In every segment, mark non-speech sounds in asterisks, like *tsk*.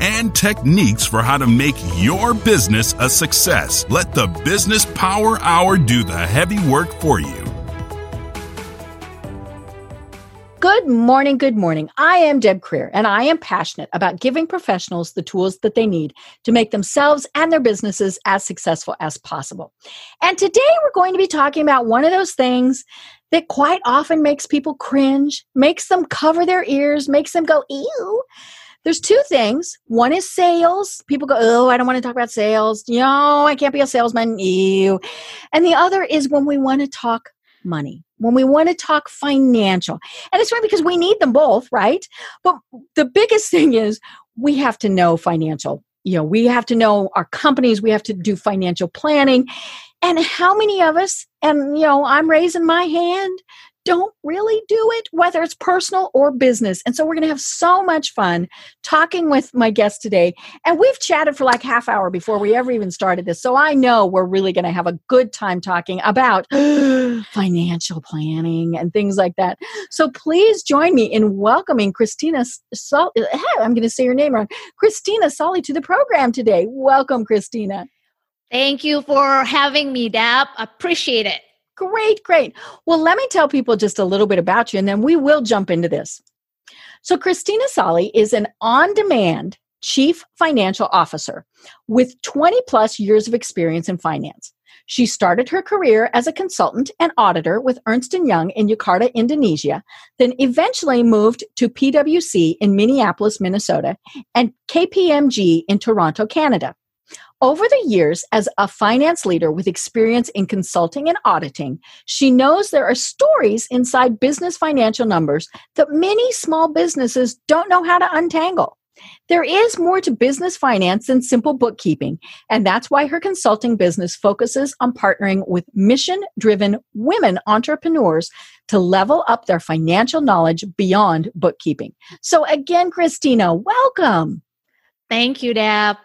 and techniques for how to make your business a success. Let the Business Power Hour do the heavy work for you. Good morning, good morning. I am Deb Krier, and I am passionate about giving professionals the tools that they need to make themselves and their businesses as successful as possible. And today we're going to be talking about one of those things that quite often makes people cringe, makes them cover their ears, makes them go, ew there's two things. One is sales. People go, oh, I don't want to talk about sales. No, I can't be a salesman. Ew. And the other is when we want to talk money, when we want to talk financial. And it's right because we need them both, right? But the biggest thing is we have to know financial. You know, we have to know our companies, we have to do financial planning. And how many of us, and you know, I'm raising my hand, don't really do it, whether it's personal or business. And so we're going to have so much fun talking with my guest today. And we've chatted for like half hour before we ever even started this. So I know we're really going to have a good time talking about *gasps* financial planning and things like that. So please join me in welcoming Christina Sol- eh, I'm going to say your name wrong. Christina Sjahli to the program today. Welcome, Christina. Thank you for having me, Deb. Appreciate it. Great, great. Well, let me tell people just a little bit about you and then we will jump into this. So, Christina Sjahli is an on demand chief financial officer with 20 plus years of experience in finance. She started her career as a consultant and auditor with Ernst & Young in Jakarta, Indonesia, then eventually moved to PwC in Minneapolis, Minnesota, and KPMG in Toronto, Canada. Over the years, as a finance leader with experience in consulting and auditing, she knows there are stories inside business financial numbers that many small businesses don't know how to untangle. There is more to business finance than simple bookkeeping, and that's why her consulting business focuses on partnering with mission driven women entrepreneurs to level up their financial knowledge beyond bookkeeping. So, again, Christina, welcome. Thank you, Deb.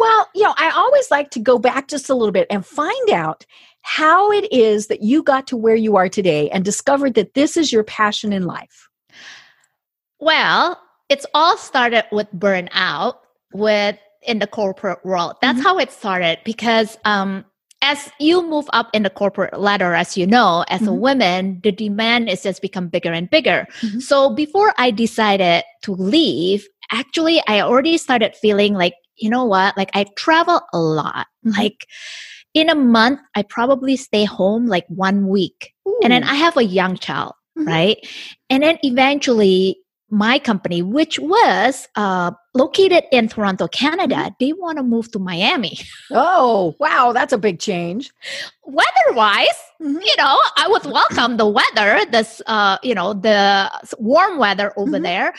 Well, you know, I always like to go back just a little bit and find out how it is that you got to where you are today and discovered that this is your passion in life. Well, it's all started with burnout with in the corporate world. That's mm-hmm. how it started because um as you move up in the corporate ladder, as you know, as mm-hmm. a woman, the demand is just become bigger and bigger. Mm-hmm. So before I decided to leave, actually I already started feeling like you know what? Like I travel a lot. Mm-hmm. Like in a month, I probably stay home like one week. Ooh. And then I have a young child, mm-hmm. right? And then eventually my company, which was uh, located in Toronto, Canada, mm-hmm. they want to move to Miami. Oh, wow, that's a big change. Weather-wise, mm-hmm. you know, I would welcome the weather, this, uh, you know, the warm weather over mm-hmm. there,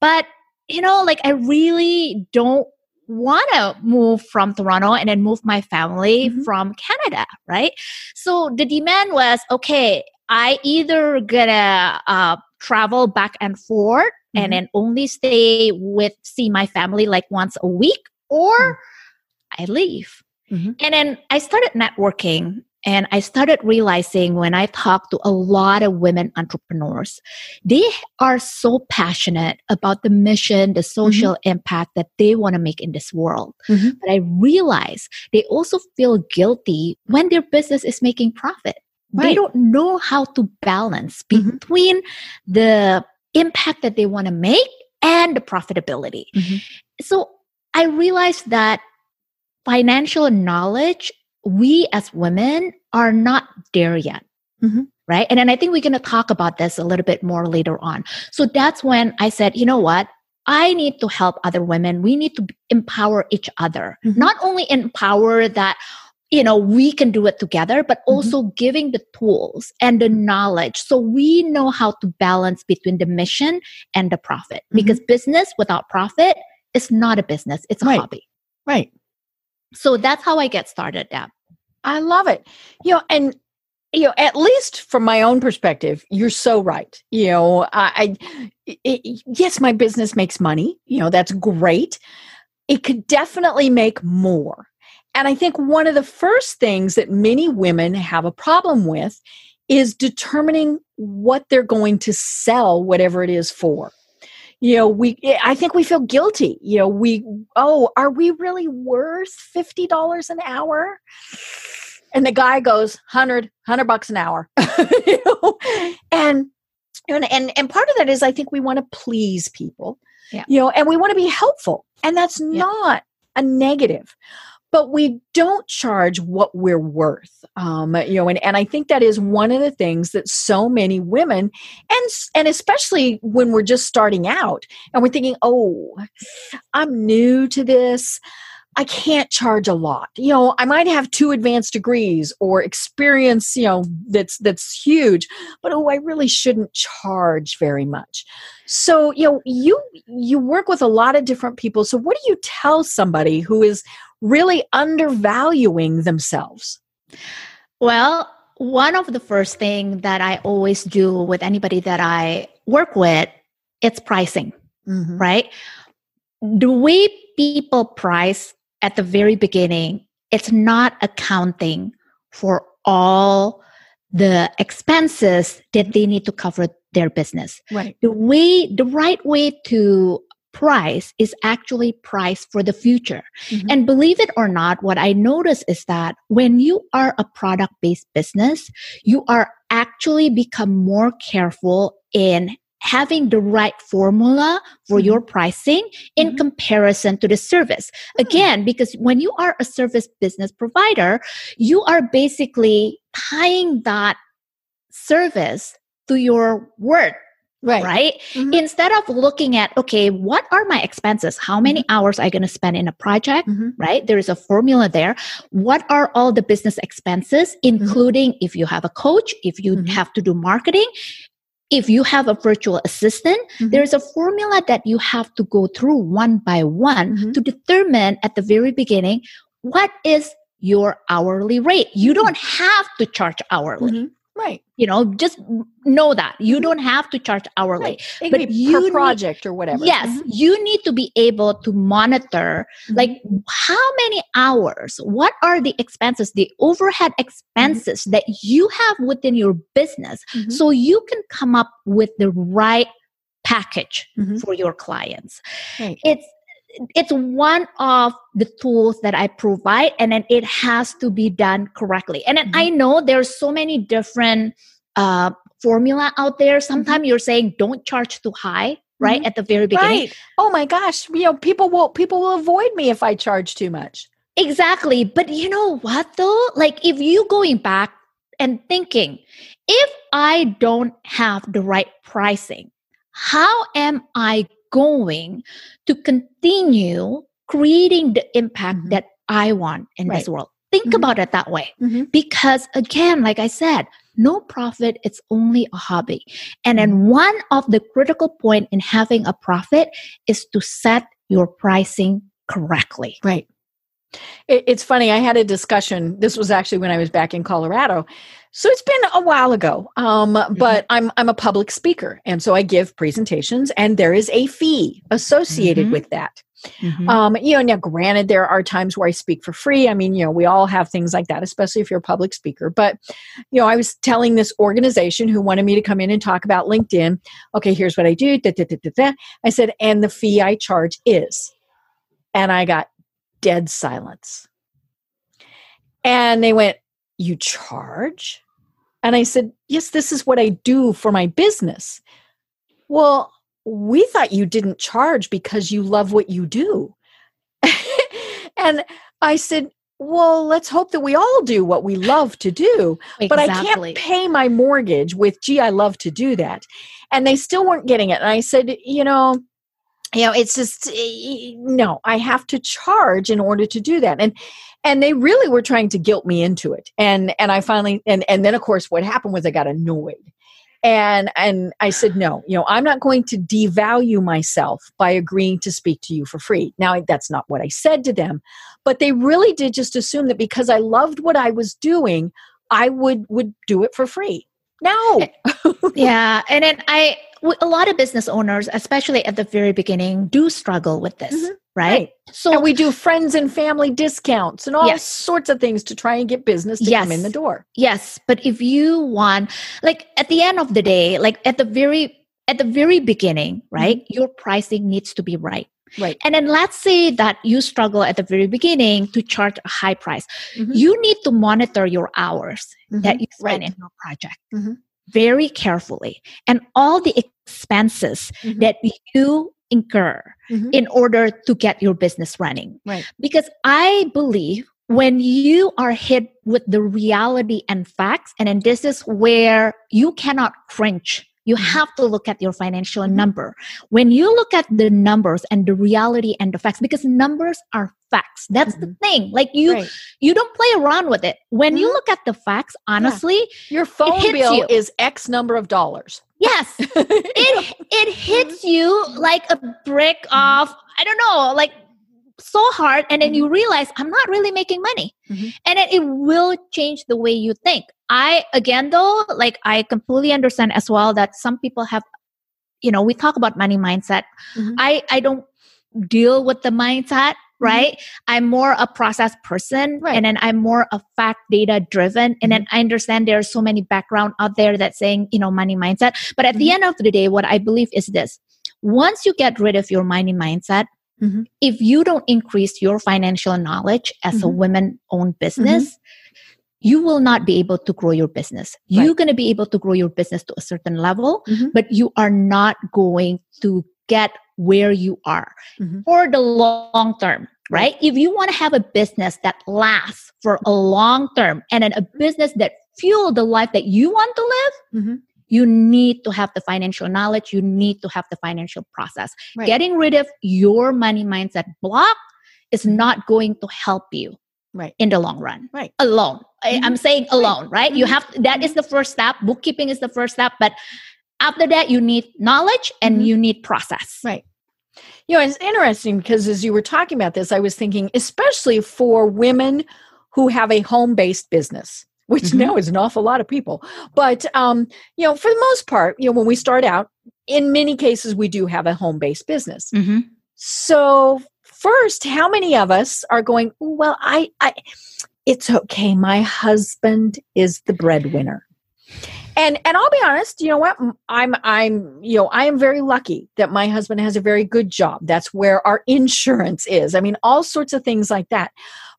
but you know, like I really don't want to move from Toronto and then move my family mm-hmm. from Canada, right? So the demand was okay, I either gonna uh, travel back and forth mm-hmm. and then only stay with see my family like once a week, or mm-hmm. I leave. Mm-hmm. And then I started networking and I started realizing when I talked to a lot of women entrepreneurs, they are so passionate about the mission, the social mm-hmm. impact that they want to make in this world. Mm-hmm. But I realize they also feel guilty when their business is making profit. Right. They don't know how to balance mm-hmm. between the impact that they want to make and the profitability. Mm-hmm. So I realized that financial knowledge we as women are not there yet. Mm-hmm. Right. And then I think we're going to talk about this a little bit more later on. So that's when I said, you know what? I need to help other women. We need to empower each other, mm-hmm. not only empower that, you know, we can do it together, but mm-hmm. also mm-hmm. giving the tools and the knowledge so we know how to balance between the mission and the profit. Mm-hmm. Because business without profit is not a business, it's a right. hobby. Right. So that's how I get started, Deb. I love it. You know, and you know, at least from my own perspective, you're so right. You know, I, I it, yes, my business makes money. You know, that's great. It could definitely make more. And I think one of the first things that many women have a problem with is determining what they're going to sell whatever it is for you know we eh, i think we feel guilty you know we oh are we really worth $50 an hour and the guy goes 100 100 bucks an hour *laughs* you know? and and and and part of that is i think we want to please people yeah. you know and we want to be helpful and that's yeah. not a negative but we don't charge what we're worth um, you know and, and i think that is one of the things that so many women and and especially when we're just starting out and we're thinking oh i'm new to this I can't charge a lot. You know, I might have two advanced degrees or experience, you know, that's that's huge, but oh, I really shouldn't charge very much. So, you know, you you work with a lot of different people. So what do you tell somebody who is really undervaluing themselves? Well, one of the first thing that I always do with anybody that I work with, it's pricing. Mm-hmm. Right? The way people price at the very beginning, it's not accounting for all the expenses that they need to cover their business. Right. The way, the right way to price is actually price for the future. Mm-hmm. And believe it or not, what I notice is that when you are a product based business, you are actually become more careful in having the right formula for mm-hmm. your pricing in mm-hmm. comparison to the service. Mm-hmm. Again, because when you are a service business provider, you are basically tying that service to your worth right right mm-hmm. instead of looking at okay what are my expenses how many mm-hmm. hours i going to spend in a project mm-hmm. right there is a formula there what are all the business expenses mm-hmm. including if you have a coach if you mm-hmm. have to do marketing if you have a virtual assistant, mm-hmm. there's a formula that you have to go through one by one mm-hmm. to determine at the very beginning what is your hourly rate. You mm-hmm. don't have to charge hourly. Mm-hmm. Right. You know, just know that you mm-hmm. don't have to charge hourly. Right. but you per project need, or whatever. Yes, mm-hmm. you need to be able to monitor mm-hmm. like how many hours, what are the expenses, the overhead mm-hmm. expenses that you have within your business mm-hmm. so you can come up with the right package mm-hmm. for your clients. Right. It's it's one of the tools that I provide, and then it has to be done correctly. And then mm-hmm. I know there's so many different uh, formula out there. Sometimes mm-hmm. you're saying don't charge too high, right mm-hmm. at the very beginning. Right. Oh my gosh, you know people will people will avoid me if I charge too much. Exactly, but you know what though? Like if you going back and thinking, if I don't have the right pricing, how am I going to continue creating the impact mm-hmm. that I want in right. this world. Think mm-hmm. about it that way. Mm-hmm. Because again, like I said, no profit, it's only a hobby. And then mm-hmm. one of the critical point in having a profit is to set your pricing correctly. Right. It's funny. I had a discussion. This was actually when I was back in Colorado. So it's been a while ago, um, mm-hmm. but I'm I'm a public speaker, and so I give presentations, and there is a fee associated mm-hmm. with that. Mm-hmm. Um, you know, now granted, there are times where I speak for free. I mean, you know, we all have things like that, especially if you're a public speaker. But, you know, I was telling this organization who wanted me to come in and talk about LinkedIn. Okay, here's what I do. Da, da, da, I said, and the fee I charge is, and I got dead silence. And they went, You charge? And I said, Yes, this is what I do for my business. Well, we thought you didn't charge because you love what you do. *laughs* and I said, well, let's hope that we all do what we love to do. Exactly. But I can't pay my mortgage with, gee, I love to do that. And they still weren't getting it. And I said, you know, you know it's just eh, no i have to charge in order to do that. And and they really were trying to guilt me into it. And and i finally and and then of course what happened was i got annoyed. And and i said no you know i'm not going to devalue myself by agreeing to speak to you for free. Now that's not what i said to them but they really did just assume that because i loved what i was doing I would would do it for free. No. yeah, and then I a lot of business owners, especially at the very beginning, do struggle with this. Mm-hmm. Right? right? So and we do friends and family discounts and all yes. sorts of things to try and get business to yes. come in the door. Yes, but if you want like at the end of the day, like at the very at the very beginning, right? Mm-hmm. Your pricing needs to be right. Right. And then let's say that you struggle at the very beginning to charge a high price. Mm-hmm. You need to monitor your hours mm-hmm. that you spend right. in your project mm-hmm. Very carefully and all the expenses mm-hmm. that you incur mm-hmm. in order to get your business running. Right. Because I believe when you are hit with the reality and facts, and then this is where you cannot cringe you mm-hmm. have to look at your financial mm-hmm. number. When you look at the numbers and the reality and the facts, because numbers are facts. That's mm-hmm. the thing. Like you, right. you don't play around with it. When mm-hmm. you look at the facts, honestly, yeah. your phone bill you. is X number of dollars. Yes, *laughs* it it hits you like a brick mm-hmm. I don't know, like so hard and then you realize i'm not really making money mm-hmm. and then it will change the way you think I again though, like I completely understand as well that some people have, you know, we talk about money mindset. Mm-hmm. I I don't deal with the mindset mm-hmm. right mm-hmm. i'm more a process person right. and then i'm more a fact data driven and mm-hmm. then i understand there are so many background out there that saying you know money mindset but at mm-hmm. the end of the day what i believe is this once you get rid of your money mindset mm-hmm. if you don't increase your financial knowledge as a women owned business you will not be able to grow your business. Right. You're going to be able to grow your business to a certain level, mm-hmm. but you are not going to get where you are mm-hmm. for the long term, right? right? If you want to have a business that lasts for a long term and then a business that fuel the life that you want to live, mm-hmm. You need to have the financial knowledge. You need to have the financial process. Right. Getting rid of your money mindset block is not going to help you right in the long run right alone mm-hmm. I, am saying alone right, right? Mm-hmm. you have that is the first step bookkeeping is the first step but after that you need knowledge and mm-hmm. you need process right you know it's interesting because as you were talking about this i was thinking especially for women who have a home-based business which mm-hmm. now is an awful lot of people but um, you know for the most part you know when we start out in many cases we do have a home-based business mm-hmm. so first, how many of us are going, well, I, I it's okay. My husband is the breadwinner. And and I'll be honest, you know what? I'm I'm you know, I am very lucky that my husband has a very good job. That's where our insurance is. I mean, all sorts of things like that.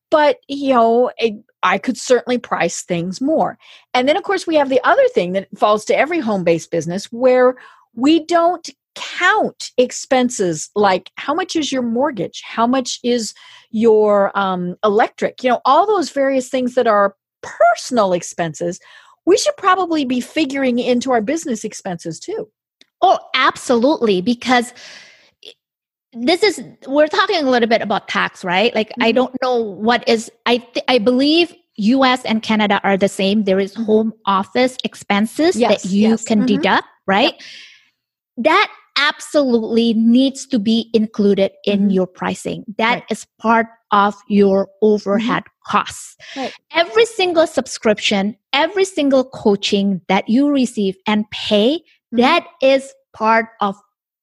But, you know, it, I could certainly price things more. And then of course we have the other thing that falls to every home-based business where we don't count expenses like how much is your mortgage? How much is your um, electric? You know all those various things that are personal expenses we should probably be figuring into our business expenses too. Oh absolutely because this is we're talking a little bit about tax right like mm-hmm. i don't know what is i th- i believe us and canada are the same there is mm-hmm. home office expenses yes, that you yes. can mm-hmm. deduct right yep. that absolutely needs to be included in mm-hmm. your pricing. That right. is part of your overhead mm-hmm. costs. Right. Every single subscription, every single coaching that you receive and pay, mm-hmm. that is part of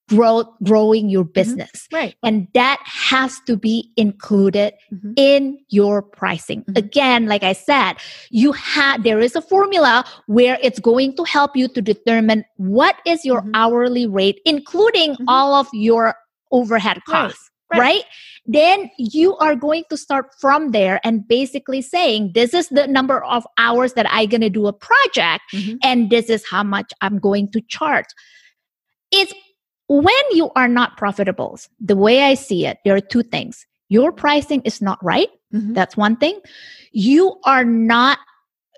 grow growing your mm-hmm. business mm-hmm. right and that has to be included mm-hmm. in your pricing mm-hmm. again like i said you have there is a formula where it's going to help you to determine what is your mm-hmm. hourly rate including mm-hmm. all of your overhead costs right. Right. right then you are going to start from there and basically saying this is the number of hours that i'm going to do a project and this is how much i'm going to charge it's when you are not profitable, the way I see it, there are two things. Your pricing is not right. Mm-hmm. That's one thing. You are not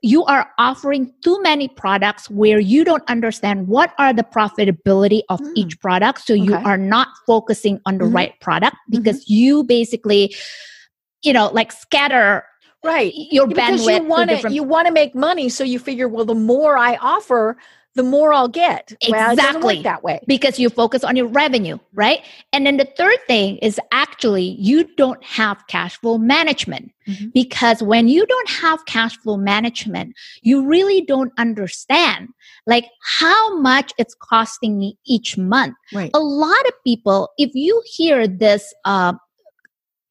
you are offering too many products where you don't understand what are the profitability of mm. each product so okay. you are not focusing on the mm-hmm. right product because mm-hmm. you basically you know like scatter right your because bandwidth you want to you want to make money so you figure well the more i offer the more I'll get. Well, exactly that way because you focus on your revenue, right? And then the third thing is actually you don't have cash flow management mm-hmm. because when you don't have cash flow management, you really don't understand like how much it's costing me each month. Right. A lot of people, if you hear this uh,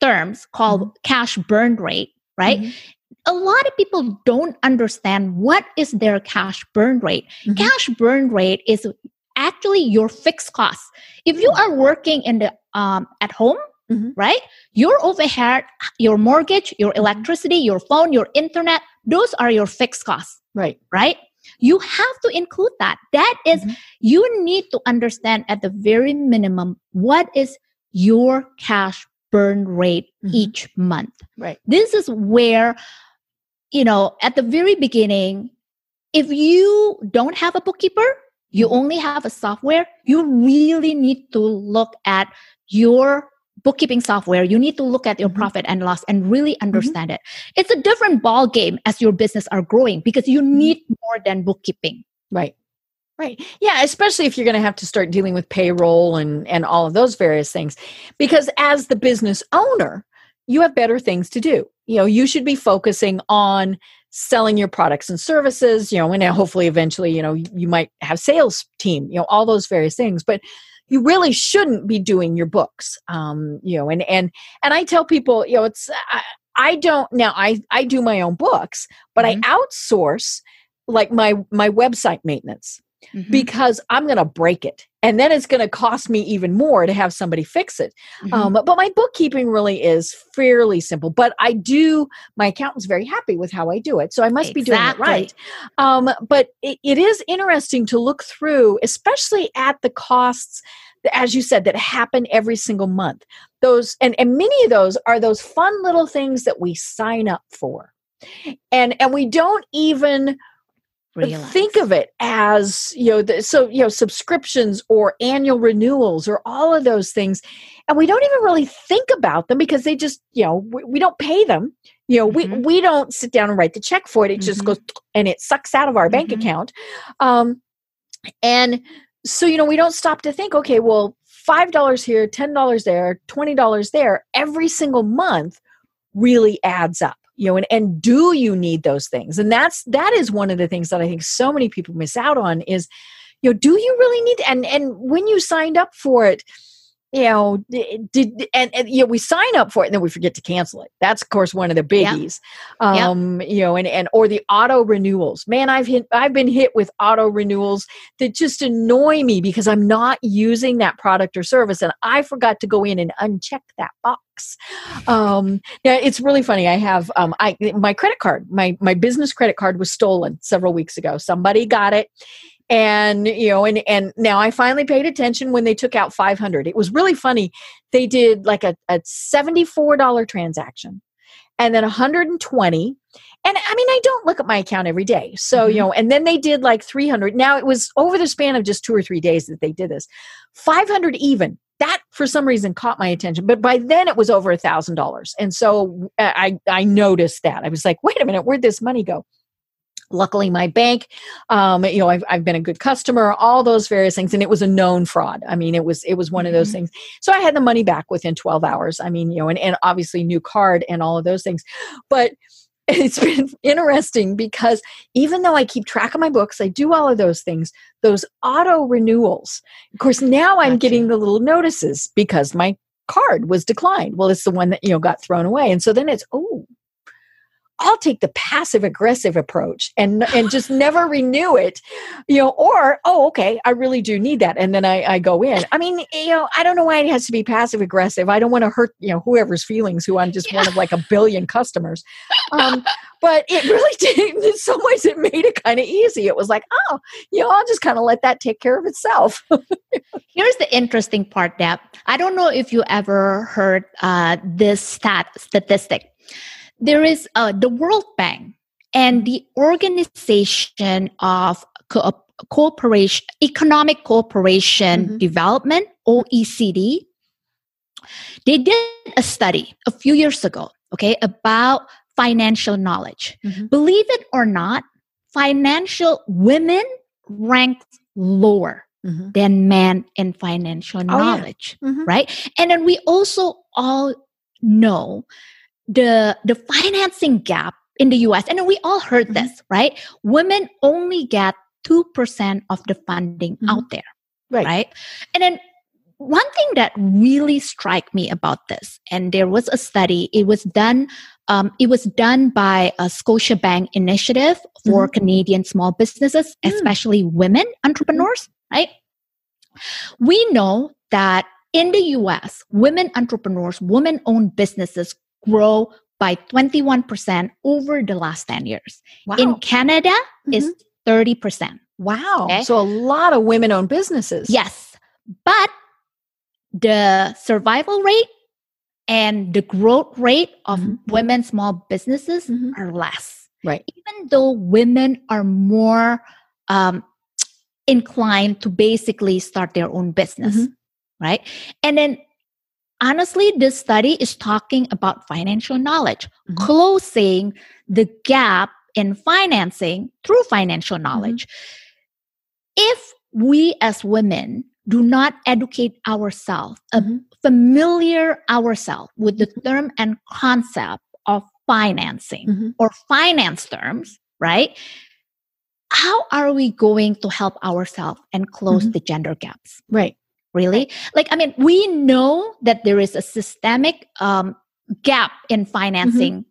terms called mm-hmm. cash burn rate, right? Mm-hmm a lot of people don't understand what is their cash burn rate. Mm-hmm. Cash burn rate is actually your fixed costs. If you are working in the um, at home, mm-hmm. right, your overhead, your mortgage, your mm-hmm. electricity, your phone, your internet, those are your fixed costs. Right. Right. You have to include that. That is, mm-hmm. you need to understand at the very minimum what is your cash burn rate mm-hmm. each month. Right. This is where you know, at the very beginning, if you don't have a bookkeeper, you mm-hmm. only have a software, you really need to look at your bookkeeping software you need to look at your mm-hmm. profit and loss and really mm-hmm. understand mm-hmm. it it's a different ball game as your business are growing because you mm-hmm. need more than bookkeeping right right yeah especially if you're going to have to start dealing with payroll and and all of those various things because as the business owner you have better things to do. You know, you should be focusing on selling your products and services, you know, and hopefully eventually, you know, you might have sales team, you know, all those various things, but you really shouldn't be doing your books. Um, you know, and and and I tell people, you know, it's I, I don't now I I do my own books, but mm-hmm. I outsource like my my website maintenance mm-hmm. because I'm going to break it. And then it's going to cost me even more to have somebody fix it. Mm-hmm. Um, but my bookkeeping really is fairly simple. But I do, my accountant's very happy with how I do it. So I must exactly. be doing it right. Um, but it, it is interesting to look through, especially at the costs as you said that happen every single month those and, and many of those are those fun little things that we sign up for and and we don't even Realize. think of it as you know the, so you know subscriptions or annual renewals or all of those things and we don't even really think about them because they just you know we, we don't pay them you know mm-hmm. we we don't sit down and write the check for it it mm-hmm. just goes *tsk* and it sucks out of our mm-hmm. bank account um and so you know we don't stop to think okay well five dollars here ten dollars there twenty dollars there every single month really adds up you know and, and do you need those things? And that's that is one of the things that i think so many people miss out on is you know do you really need and and when you signed up for it you know did and, and you know we sign up for it and then we forget to cancel it. That's of course one of the biggies. Yeah. um yeah. you know and and or the auto renewals. Man i've hit i've been hit with auto renewals that just annoy me because i'm not using that product or service and i forgot to go in and uncheck that box. Um yeah it's really funny. I have um i my credit card my my business credit card was stolen several weeks ago. Somebody got it and you know and and now i finally paid attention when they took out 500 it was really funny. They did like a, a $74 transaction and then 120 and i mean i don't look at my account every day. So mm-hmm. you know and then they did like 300 now it was over the span of just two or three days that they did this. 500 even. That for some reason caught my attention. But by then it was over a thousand dollars. And so uh, i i noticed that. I was like wait a minute. Where'd this money go luckily my bank um, you know I've, I've been a good customer all those various things and it was a known fraud i mean it was it was one mm-hmm. of those mm-hmm. things so i had the money back within 12 hours i mean you know and, and obviously new card and all of those things but *laughs* it's been interesting because even though I keep track of my books, I do all of those things, those auto renewals. Of course, now I'm getting the little notices because my card was declined. Well, it's the one that, you know, got thrown away. And so then it's, oh, I'll take the passive aggressive approach and and just never renew it, you know. Or oh, okay, I really do need that, and then I, I go in. I mean, you know, I don't know why it has to be passive aggressive. I don't want to hurt you know whoever's feelings. Who I'm just yeah. one of like a billion customers. Um, but it really *laughs* did. In some ways, it made it kind of easy. It was like, oh, you know, I'll just kind of let that take care of itself. *laughs* Here's the interesting part, Deb. I don't know if you ever heard uh, this stat statistic there is uh, the World Bank and the Organization of Co- Cooperation, Economic Cooperation mm-hmm. Development, OECD. They did a study a few years ago, okay, about financial knowledge. Mm-hmm. Believe it or not, financial women ranked lower Mhm. than men in financial Oh, yeah. knowledge Mhm. right and then we also all know the the financing gap in the US and we all heard Mhm. this right women only get 2% of the funding Mhm. out there Right. right and then one thing that really struck me about this and there was a study it was done um, it was done by a scotiabank initiative for canadian small businesses Mm. especially women entrepreneurs right we know that in the us women entrepreneurs women owned businesses grow by 21% over the last 10 years Wow. in canada is 30% wow. Okay. So a lot of women owned businesses. Yes. But the survival rate and the growth rate of Mhm. women small businesses Mhm. are less. Right. Even though women are more um, inclined to basically start their own business, Mhm. right? And then honestly, this study is talking about financial knowledge, Mhm. closing the gap in financing through financial Mm-hmm. knowledge. If we as women do not educate ourselves, Mhm. familiar ourselves with the term and concept of financing Mhm. or finance terms, right? How are we going to help ourselves and close the gender gaps? Right. Really? Like i mean we know that there is a systemic um, gap in financing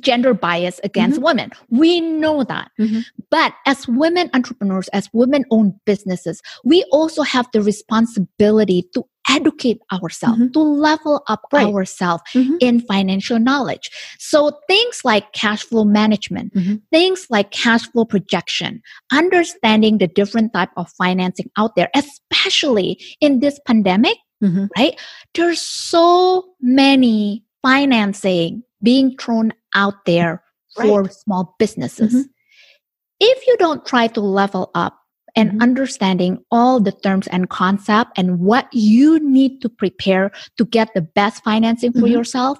gender bias against women. We know that. Mhm. but as women entrepreneurs as women owned businesses we also have the responsibility to educate ourselves Mhm. to level up Right. ourselves Mhm. in financial knowledge so things like cash flow management Mhm. things like cash flow projection understanding the different type of financing out there especially in this pandemic Mhm. right there's so many financing being thrown out there for small businesses Mhm. if you don't try to level up and Mhm. understanding all the terms and concept and what you need to prepare to get the best financing for Mhm. yourself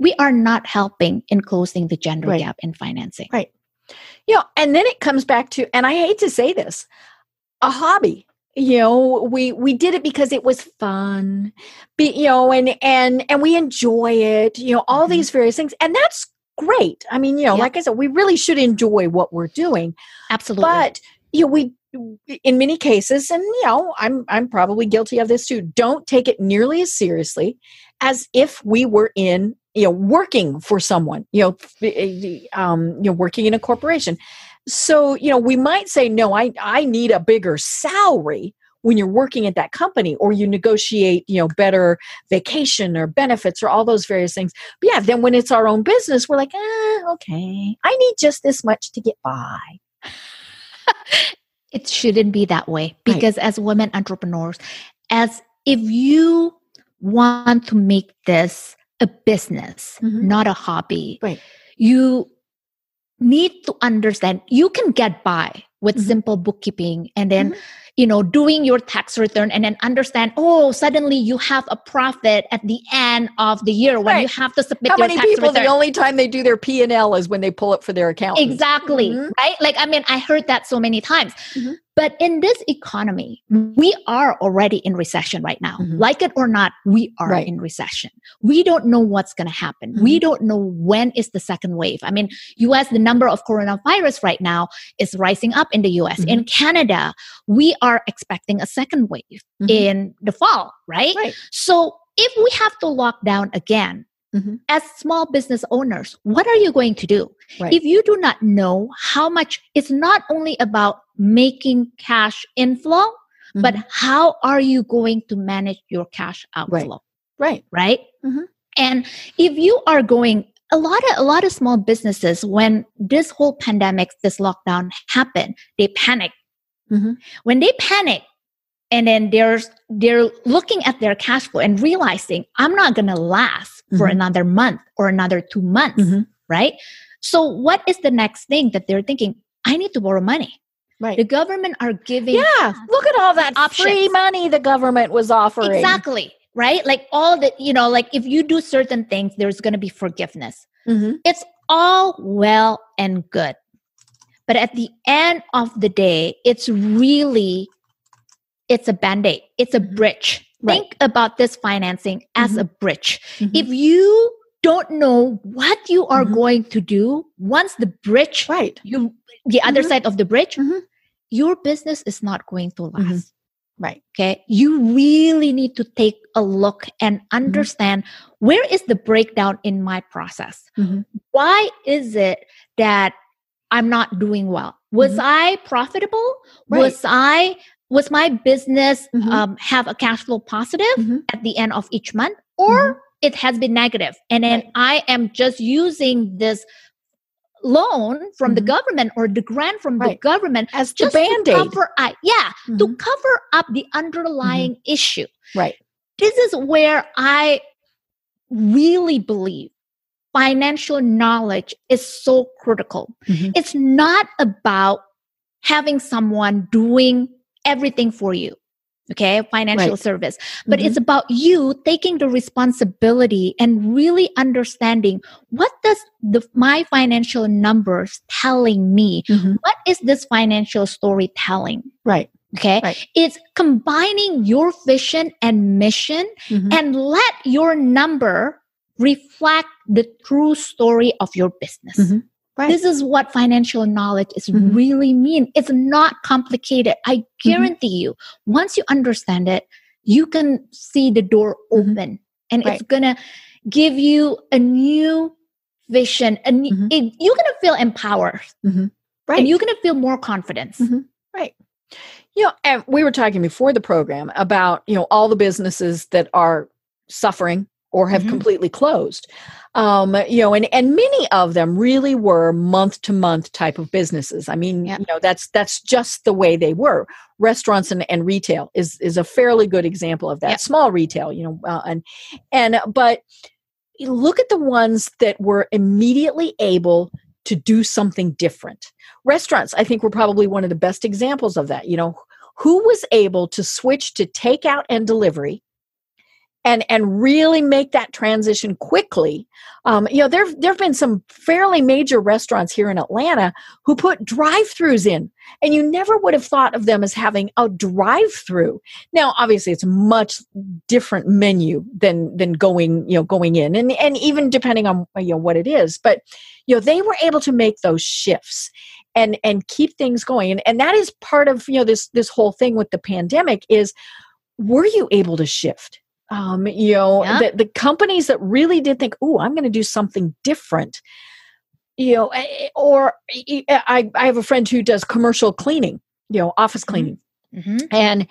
we are not helping in closing the gender Right. gap in financing Right. You know, and then it comes back to, and I hate to say this, a hobby. You know, we we did it because it was fun, be, you know, and and and we enjoy it. You know, all Mhm. these various things, and that's great. I mean, you know, Yeah. like I said, we really should enjoy what we're doing. absolutely But you know, we in many cases, and you know, I'm I'm probably guilty of this too. Don't take it nearly as seriously as if we were in you know working for someone. You know, um, you know, working in a corporation. So you know, we might say, no, I I need a bigger salary when you're working at that company or you negotiate you know better vacation or benefits or all those various things but yeah then when it's our own business we're like eh, okay i need just this much to get by *laughs* it shouldn't be that way Right. because as women entrepreneurs as if you want to make this a business Mhm. not a hobby Right. you need to understand you can get by with Mhm. simple bookkeeping and then Mhm. you know doing your tax return and then understand oh suddenly you have a profit at the end of the year when Right. you have to submit How your many tax people return the only time they do their P and L is when they pull it for their account? Exactly. Mhm. Right? Like, I mean, I heard that so many times. But in this economy, we are already in recession right now. Mhm. Like it or not, we are Right. in recession. We don't know what's going to happen. We don't know when is the second wave. I mean, US, the number of coronavirus right now is rising up in the US. In Canada, we are expecting a second wave Mhm. in the fall, right? Right. So if we have to lock down again, Mhm. as small business owners, what are you going to do? Right. If you do not know how much, it's not only about making cash inflow, but Mhm. how are you going to manage your cash outflow? right. Right. Mhm. And if you are going, a lot of a lot of small businesses when this whole pandemic, this lockdown happened, they panic. Mhm. When they panic, and then there's they're looking at their cash flow and realizing I'm not gonna last for Mhm. another month or another two months, Mhm. right? So what is the next thing that they're thinking? I need to borrow money. Right. The government are giving yeah. Look at all that Options. free money the government was offering. exactly right. Like all the you know, like if you do certain things, there's gonna be forgiveness. Mhm. It's all well and good. but at the end of the day it's really it's a band-aid it's a bridge Right. think about this financing as Mhm. a bridge Mhm. if you don't know what you are Mhm. going to do once the bridge right. you the other Mhm. side of the bridge Mhm. your business is not going to last. Right. okay you really need to take a look and Mm-hmm. understand where is the breakdown in my process Mhm. why is it that i'm not doing well was Mhm. i profitable Right. was i was my business Mhm. um, have a cash flow positive Mhm. at the end of each month or it has been negative and then Mm-hmm. Right. i am just using this loan from the Mhm. government or the grant from the government As the just to band aid. cover yeah to Mhm. cover up the underlying issue Right. this is where i really believe financial knowledge is so critical it's not about having someone doing everything for you okay financial Right. service but Mhm. it's about you taking the responsibility and really understanding what does the my financial numbers telling me Mhm. what is this financial story telling Right. okay Right. it's combining your vision and mission Mhm. and let your number reflect the true story of your business Mhm. Right. this is what financial knowledge is Mhm. really mean it's not complicated i guarantee you once you understand it you can see the door Mhm. open and Right. it's gonna give you a new vision and Mhm. you're gonna feel empowered. Right. and you're gonna feel more confidence. Right. You know, and we were talking before the program about, you know, all the businesses that are suffering or have completely closed. Um, you know, and and many of them really were month to month type of businesses. I mean, you know, that's that's just the way they were. Restaurants and, and retail is is a fairly good example of that. Small retail, you know, uh, and and but look at the ones that were immediately able to do something different. Restaurants, I think, were probably one of the best examples of that. You know, who was able to switch to takeout and delivery and and really make that transition quickly. Um, you know, there there have been some fairly major restaurants here in Atlanta who put drive-throughs in, and you never would have thought of them as having a drive-through. Now, obviously, it's a much different menu than than going you know going in, and and even depending on you know what it is, but you know they were able to make those shifts and and keep things going, and and that is part of you know this this whole thing with the pandemic is were you able to shift? Um, you know, Yeah. the, the companies that really did think, oh, I'm going to do something different, you know, eh, or eh, I, I have a friend who does commercial cleaning, you know, office Mhm. cleaning. Mhm. And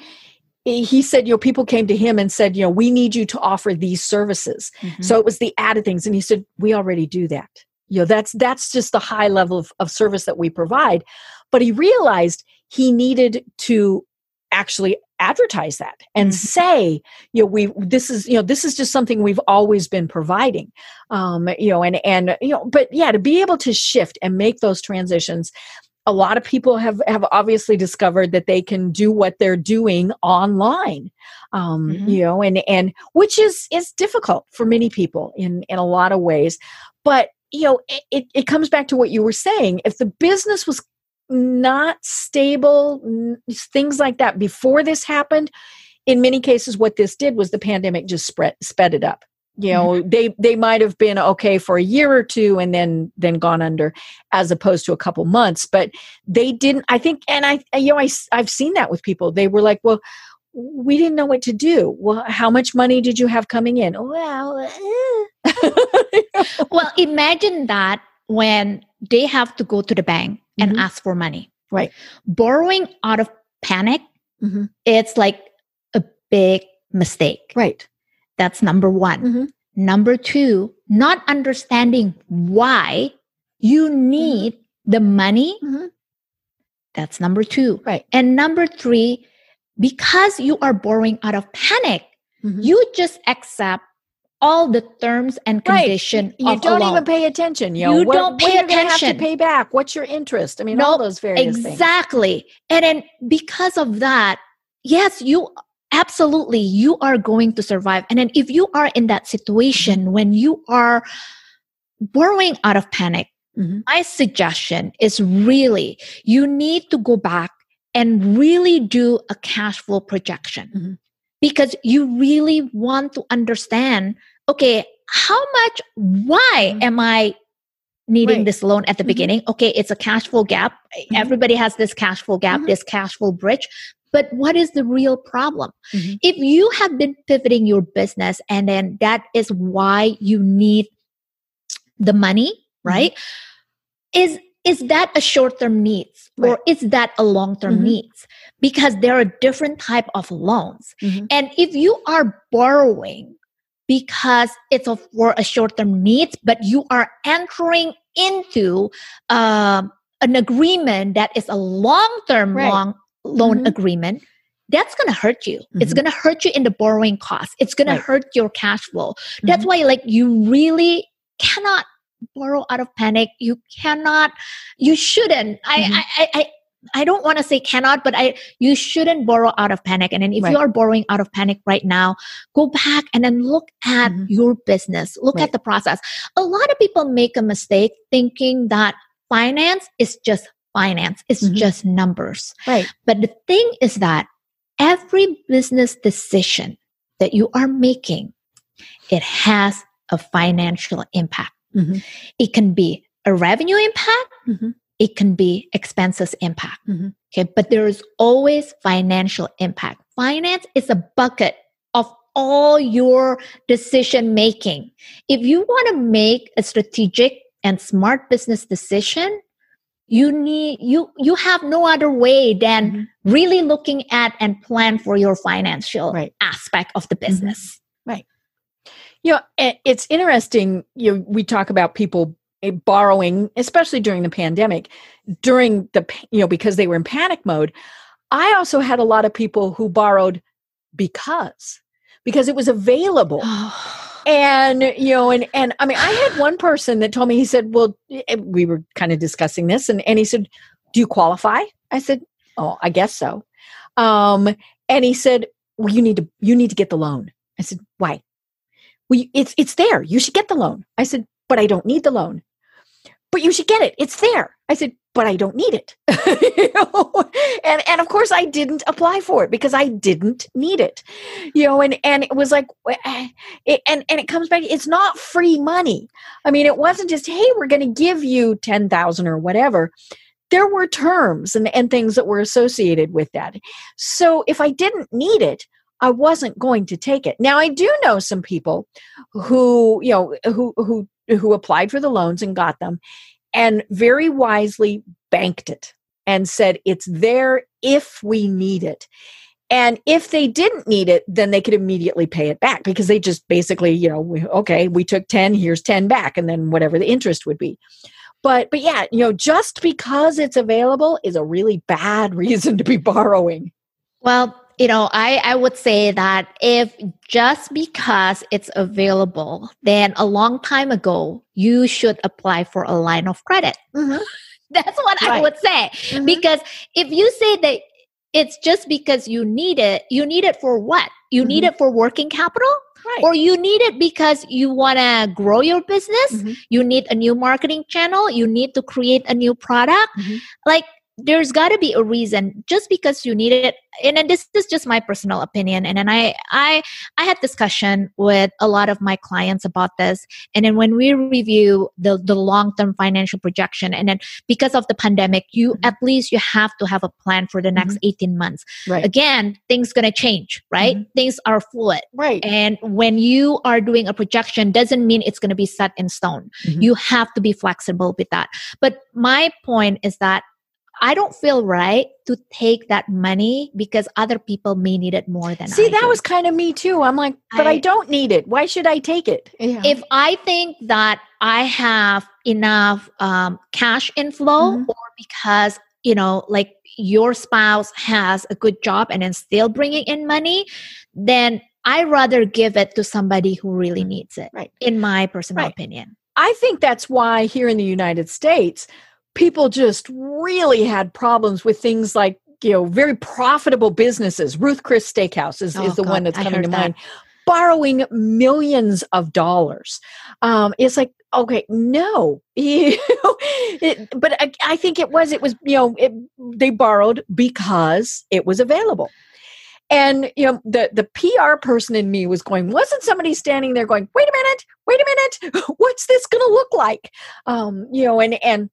he said, you know, people came to him and said, you know, we need you to offer these services. Mhm. So it was the added things. And he said, we already do that. You know, that's that's just the high level of, of service that we provide. But he realized he needed to actually advertise that and Mhm. say you know we this is you know this is just something we've always been providing um you know and and you know but yeah to be able to shift and make those transitions a lot of people have have obviously discovered that they can do what they're doing online um Mhm. you know and and which is is difficult for many people in in a lot of ways but you know it, it comes back to what you were saying if the business was not stable things like that before this happened in many cases what this did was the pandemic just spread sped it up. You know they they might have been okay for a year or two and then then gone under as opposed to a couple months but they didn't i think and i you know I I've seen that with people. They were like well we didn't know what to do. Well how much money did you have coming in? Well eh. *laughs* well imagine that when they have to go to the bank and Mhm. ask for money Right. borrowing out of panic Mhm. it's like a big mistake right that's number one Mhm. number two not understanding why you need the money Mhm. that's number two right and number three because you are borrowing out of panic Mhm. you just accept all the terms and Right. you of don't even pay attention you, know, You what, don't pay you're have to pay back? What's your interest? I mean all those various things. Exactly. And then because of that yes you absolutely you are going to survive. And then if you are in that situation when you are borrowing out of panic mm-hmm. my suggestion is really you need to go back and really do a cash flow projection. Mm-hmm. Because you really want to understand okay how much why mm-hmm. am i needing right. this loan at the mm-hmm. beginning okay it's a cash flow gap mm-hmm. everybody has this cash flow gap mm-hmm. this cash flow bridge but what is the real problem mm-hmm. if you have been pivoting your business and then that is why you need the money right is is that a short-term needs right. or is that a long-term mm-hmm. needs because there are different type of loans mm-hmm. and if you are borrowing because it's a, for a short-term needs but you are entering into uh, an agreement that is a long-term right. long loan mm-hmm. agreement that's going to hurt you it's mm-hmm. going to hurt you in the borrowing cost it's going right. to hurt your cash flow that's mm-hmm. why like you really cannot borrow out of panic you cannot you shouldn't mm-hmm. I, I i I don't want to say cannot, but I you shouldn't borrow out of panic. And then if right. you are borrowing out of panic right now, go back and then look at mm-hmm. your business, look right. at the process. A lot of people make a mistake thinking that finance is just finance, it's mm-hmm. just numbers. Right. But the thing is that every business decision that you are making, it has a financial impact. Mm-hmm. It can be a revenue impact. Mm-hmm. It can be expenses impact. Mm-hmm. Okay. But there is always financial impact. Finance is a bucket of all your decision making. If you want to make a strategic and smart business decision, you need you you have no other way than mm-hmm. really looking at and plan for your financial right. aspect of the mm-hmm. business. Right. You know, it's interesting. You know, we talk about people borrowing, especially during the pandemic, during the you know because they were in panic mode. I also had a lot of people who borrowed because because it was available. *sighs* and you know and and i mean i had one person that told me he said well eh, we were kind of discussing this and and he said do you qualify i said oh i guess so um and he said well you need to you need to get the loan i said why well, it's it's there. You should get the loan. I said, but I don't need the loan. But you should get it. It's there. I said, but I don't need it. *laughs* you know? And and of course I didn't apply for it because I didn't need it. You know, and and it was like eh, it, and and it comes back it's not free money. I mean, it wasn't just hey, we're going to give you 10,000 or whatever there were terms and, and things that were associated with that. So if I didn't need it, I wasn't going to take it. Now I do know some people who, you know, who who who applied for the loans and got them and very wisely banked it and said it's there if we need it. And if they didn't need it, then they could immediately pay it back because they just basically, you know, okay, we took 10, here's 10 back and then whatever the interest would be. But but yeah, you know, just because it's available is a really bad *laughs* reason to be borrowing. Well, you know, I, I would say that if just because it's available, then a long time ago, you should apply for a line of credit. Mm-hmm. *laughs* That's what right. I would say. Mm-hmm. Because if you say that it's just because you need it, you need it for what? You mm-hmm. need it for working capital? Right. Or you need it because you want to grow your business, mm-hmm. you need a new marketing channel, you need to create a new product. Mm-hmm. Like there's got to be a reason just because you need it and, and this is just my personal opinion and then i i i had discussion with a lot of my clients about this and then when we review the the long term financial projection and then because of the pandemic you mm-hmm. at least you have to have a plan for the next mm-hmm. 18 months right again things gonna change right mm-hmm. things are fluid right and when you are doing a projection doesn't mean it's gonna be set in stone mm-hmm. you have to be flexible with that but my point is that I don't feel right to take that money because other people may need it more than See, I that do. was kind of me too. I'm like, but I, I, don't need it. Why should I take it? Yeah. If I think that I have enough um, cash inflow, mm-hmm. or because you know, like your spouse has a good job and then still bringing in money, then I rather give it to somebody who really mm-hmm. needs it. Right. In my personal right. opinion. I think that's why here in the United States, people just really had problems with things like you know very profitable businesses ruth chris steakhouse is, oh, is the God, one that's coming to that. mind borrowing millions of dollars um, it's like okay, no, *laughs* it, but I, I, think it was, it was, you know, it, they borrowed because it was available. And you know, the the PR person in me was going, wasn't somebody standing there going, wait a minute, wait a minute, *laughs* what's this gonna look like? Um, you know, and and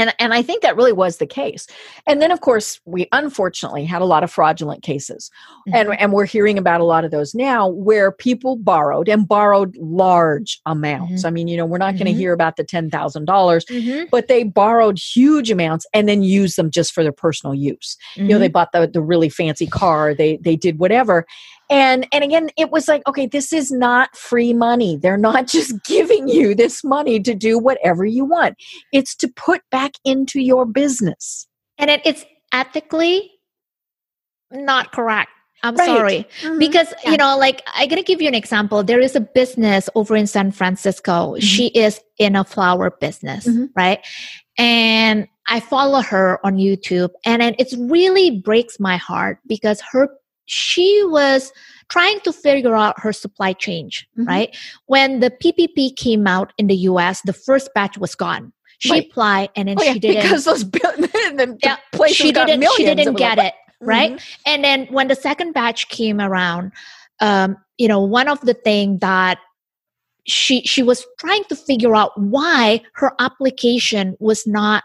and, and I think that really was the case. And then, of course, we unfortunately had a lot of fraudulent cases. Mm-hmm. And, and we're hearing about a lot of those now where people borrowed and borrowed large amounts. Mm-hmm. I mean, you know, we're not mm-hmm. going to hear about the $10,000, dollars mm-hmm. but they borrowed huge amounts and then used them just for their personal use. You know, they mm-hmm. bought the, the really fancy car, they, they did whatever and and again it was like okay this is not free money they're not *laughs* just giving you this money to do whatever you want it's to put back into your business and it, it's ethically not correct I'm right. sorry. Mm-hmm. Because, yeah. you know, like I'm going to give you an example. There is a business over in San Francisco. Mm-hmm. She is in a flower business, mm-hmm. right? And I follow her on YouTube and it really breaks my heart because her she was trying to figure out her supply chain, mm-hmm. right? When the PPP came out in the US, the first batch was gone. She right. applied and then oh, she yeah, didn't because those *laughs* the, yeah, she didn't she didn't get it right. Mm-hmm. And then when the second batch came around, um, you know, one of the things that she she was trying to figure out why her application was not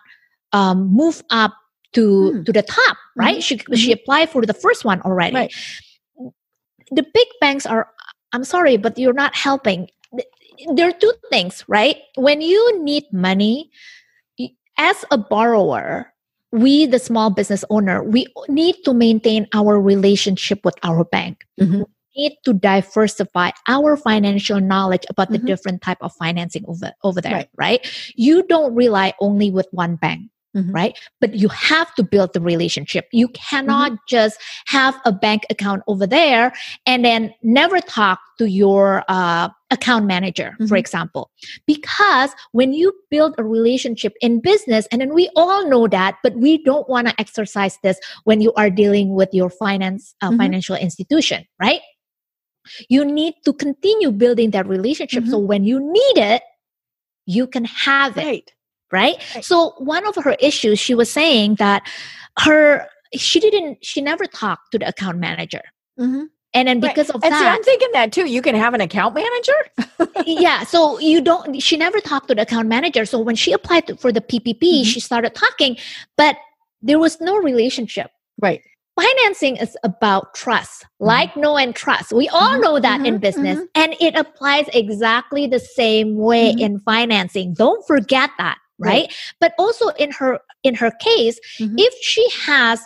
um, moved up to mm. to the top right mm-hmm. she mm-hmm. she applied for the first one already right. the big banks are i'm sorry but you're not helping there are two things right when you need money as a borrower we the small business owner we need to maintain our relationship with our bank mm-hmm. need to diversify our financial knowledge about the mm-hmm. different type of financing over over there right. right you don't rely only with one bank Mm-hmm. right? But you have to build the relationship. You cannot mm-hmm. just have a bank account over there and then never talk to your uh, account manager, mm-hmm. for example. Because when you build a relationship in business, and then we all know that, but we don't want to exercise this when you are dealing with your finance uh, mm-hmm. financial institution, right? You need to continue building that relationship. So mm-hmm. when you need it, you can have it. Right right? So one of her issues, she was saying that her she didn't she never talked to the account manager. Mm-hmm. And then because right. of and that, see, I'm thinking that too. You can have an account manager. *laughs* yeah. So you don't. She never talked to the account manager. So when she applied to, for the PPP, mm-hmm. she started talking, but there was no relationship. Right. Financing is about trust, mm-hmm. like, know, and trust. We all mm-hmm. know that in mm-hmm. business, mm-hmm. and it applies exactly the same way in financing. Don't forget that right? right? But also in her in her case, mm-hmm. if she has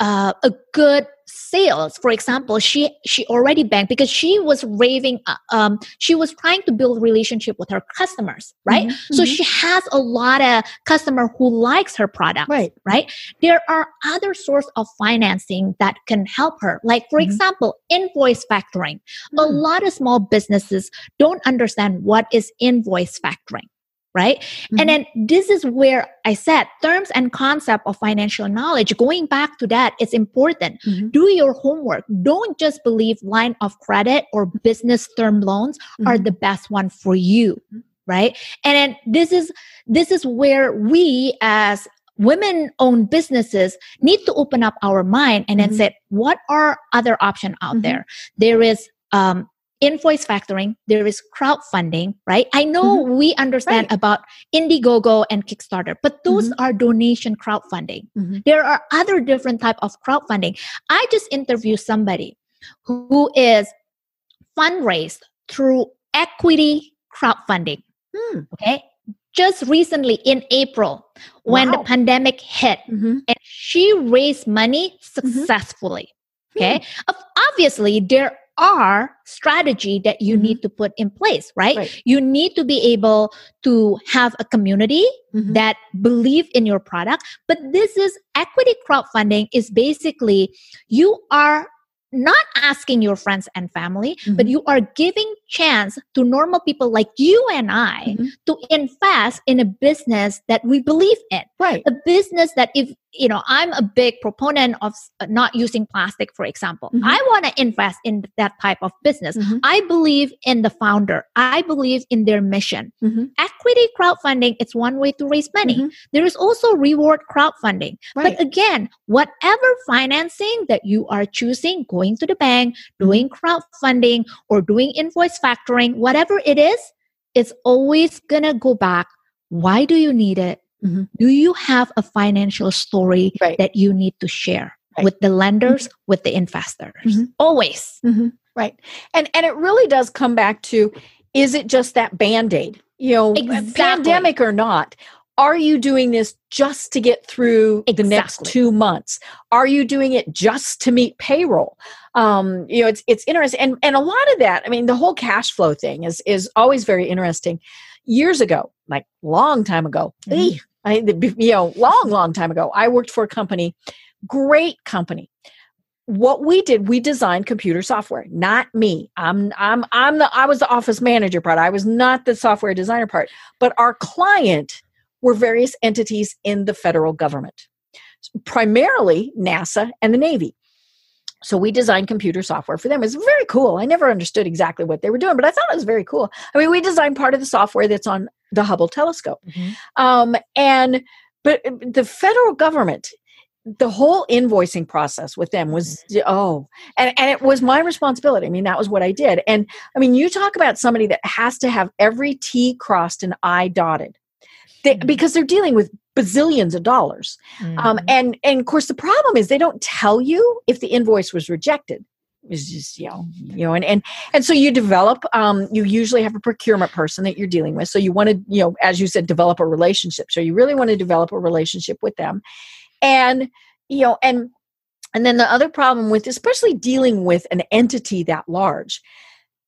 uh, a good sales for example she she already banked because she was raving uh, um she was trying to build relationship with her customers right mm-hmm. so mm-hmm. she has a lot of customer who likes her product right right there are other source of financing that can help her like for mm-hmm. example invoice factoring a lot of small businesses don't understand what is invoice factoring right mm-hmm. and then this is where i said terms and concept of financial knowledge going back to that it's important mm-hmm. do your homework don't just believe line of credit or business term loans mm-hmm. are the best one for you mm-hmm. right and then this is this is where we as women owned businesses need to open up our mind and then mm-hmm. say what are other options out mm-hmm. there there is um, invoice factoring, there is crowdfunding, right? I know mm-hmm. we understand right. about Indiegogo and Kickstarter, but those mm-hmm. are donation crowdfunding. Mm-hmm. There are other different type of crowdfunding. I just interviewed somebody who is fundraised through equity crowdfunding. Hmm. Okay. Just recently in April, when wow. the pandemic hit, mm-hmm. and she raised money mm-hmm. successfully. Okay. Hmm. Obviously, there are strategy that you mm-hmm. need to put in place right? right? you need to be able to have a community mm-hmm. that believe in your product but this is equity crowdfunding is basically you are not asking your friends and family mm-hmm. but you are giving chance to normal people like you and I Mhm. to invest in a business that we believe in. Right. A business that if you know, I'm a big proponent of not using plastic, for example. Mhm. I want to invest in that type of business. Mhm. I believe in the founder. I believe in their mission. Mhm. Equity crowdfunding, it's one way to raise money. Mhm. There is also reward crowdfunding. Right. But again, whatever financing that you are choosing, going to the bank, doing crowdfunding, or doing invoice factoring, whatever it is, it's always going to go back. Why do you need it? Mhm. Do you have a financial story Right. that you need to share Right. with the lenders, with the investors? Mhm. Always. Mhm. Right. And and it really does come back to is it just that band-aid? You know, Exactly. pandemic or not, are you doing this just to get through the next 2 months? Are you doing it just to meet payroll? Um, you know, it's it's interesting and and a lot of that, I mean, the whole cash flow thing is is always very interesting. Years ago, like long time ago, Mhm. eh, I, you know, long, long time ago, I worked for a company, great company. What we did, we designed computer software. Not me. I'm, I'm, I'm the. I was the office manager part. I was not the software designer part. But our client were various entities in the federal government, primarily NASA and the Navy. So we designed computer software for them. It's very cool. I never understood exactly what they were doing, but I thought it was very cool. I mean, we designed part of the software that's on the Hubble telescope. Um, and but uh, the federal government, the whole invoicing process with them was oh, and and it was my responsibility. I mean, that was what I did. And I mean, you talk about somebody that has to have every T crossed and I dotted, they, Mhm. because they're dealing with bazillions of dollars. Um, Mhm. and and of course, the problem is they don't tell you if the invoice was rejected. It's just you know you know and and and so you develop. Um, you usually have a procurement person that you're dealing with. So you want to you know as you said develop a relationship. So you really want to develop a relationship with them, and you know and and then the other problem with especially dealing with an entity that large,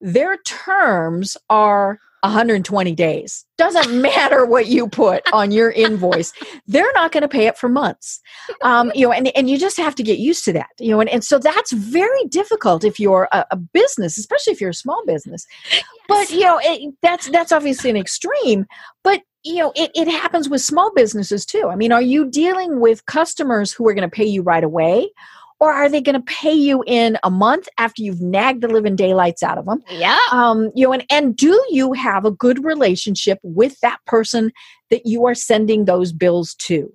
their terms are 120 days. Doesn't matter what you put *laughs* on your invoice. They're not going to pay it for months. Um, you know, and, and you just have to get used to that. You know, and, and so that's very difficult if you're a, a business, especially if you're a small business. But you know, it, that's that's obviously an extreme. But you know, it, it happens with small businesses too. I mean, are you dealing with customers who are going to pay you right away? Or are they going to pay you in a month after you've nagged the living daylights out of them? yeah. um, you know, and, and do you have a good relationship with that person that you are sending those bills to?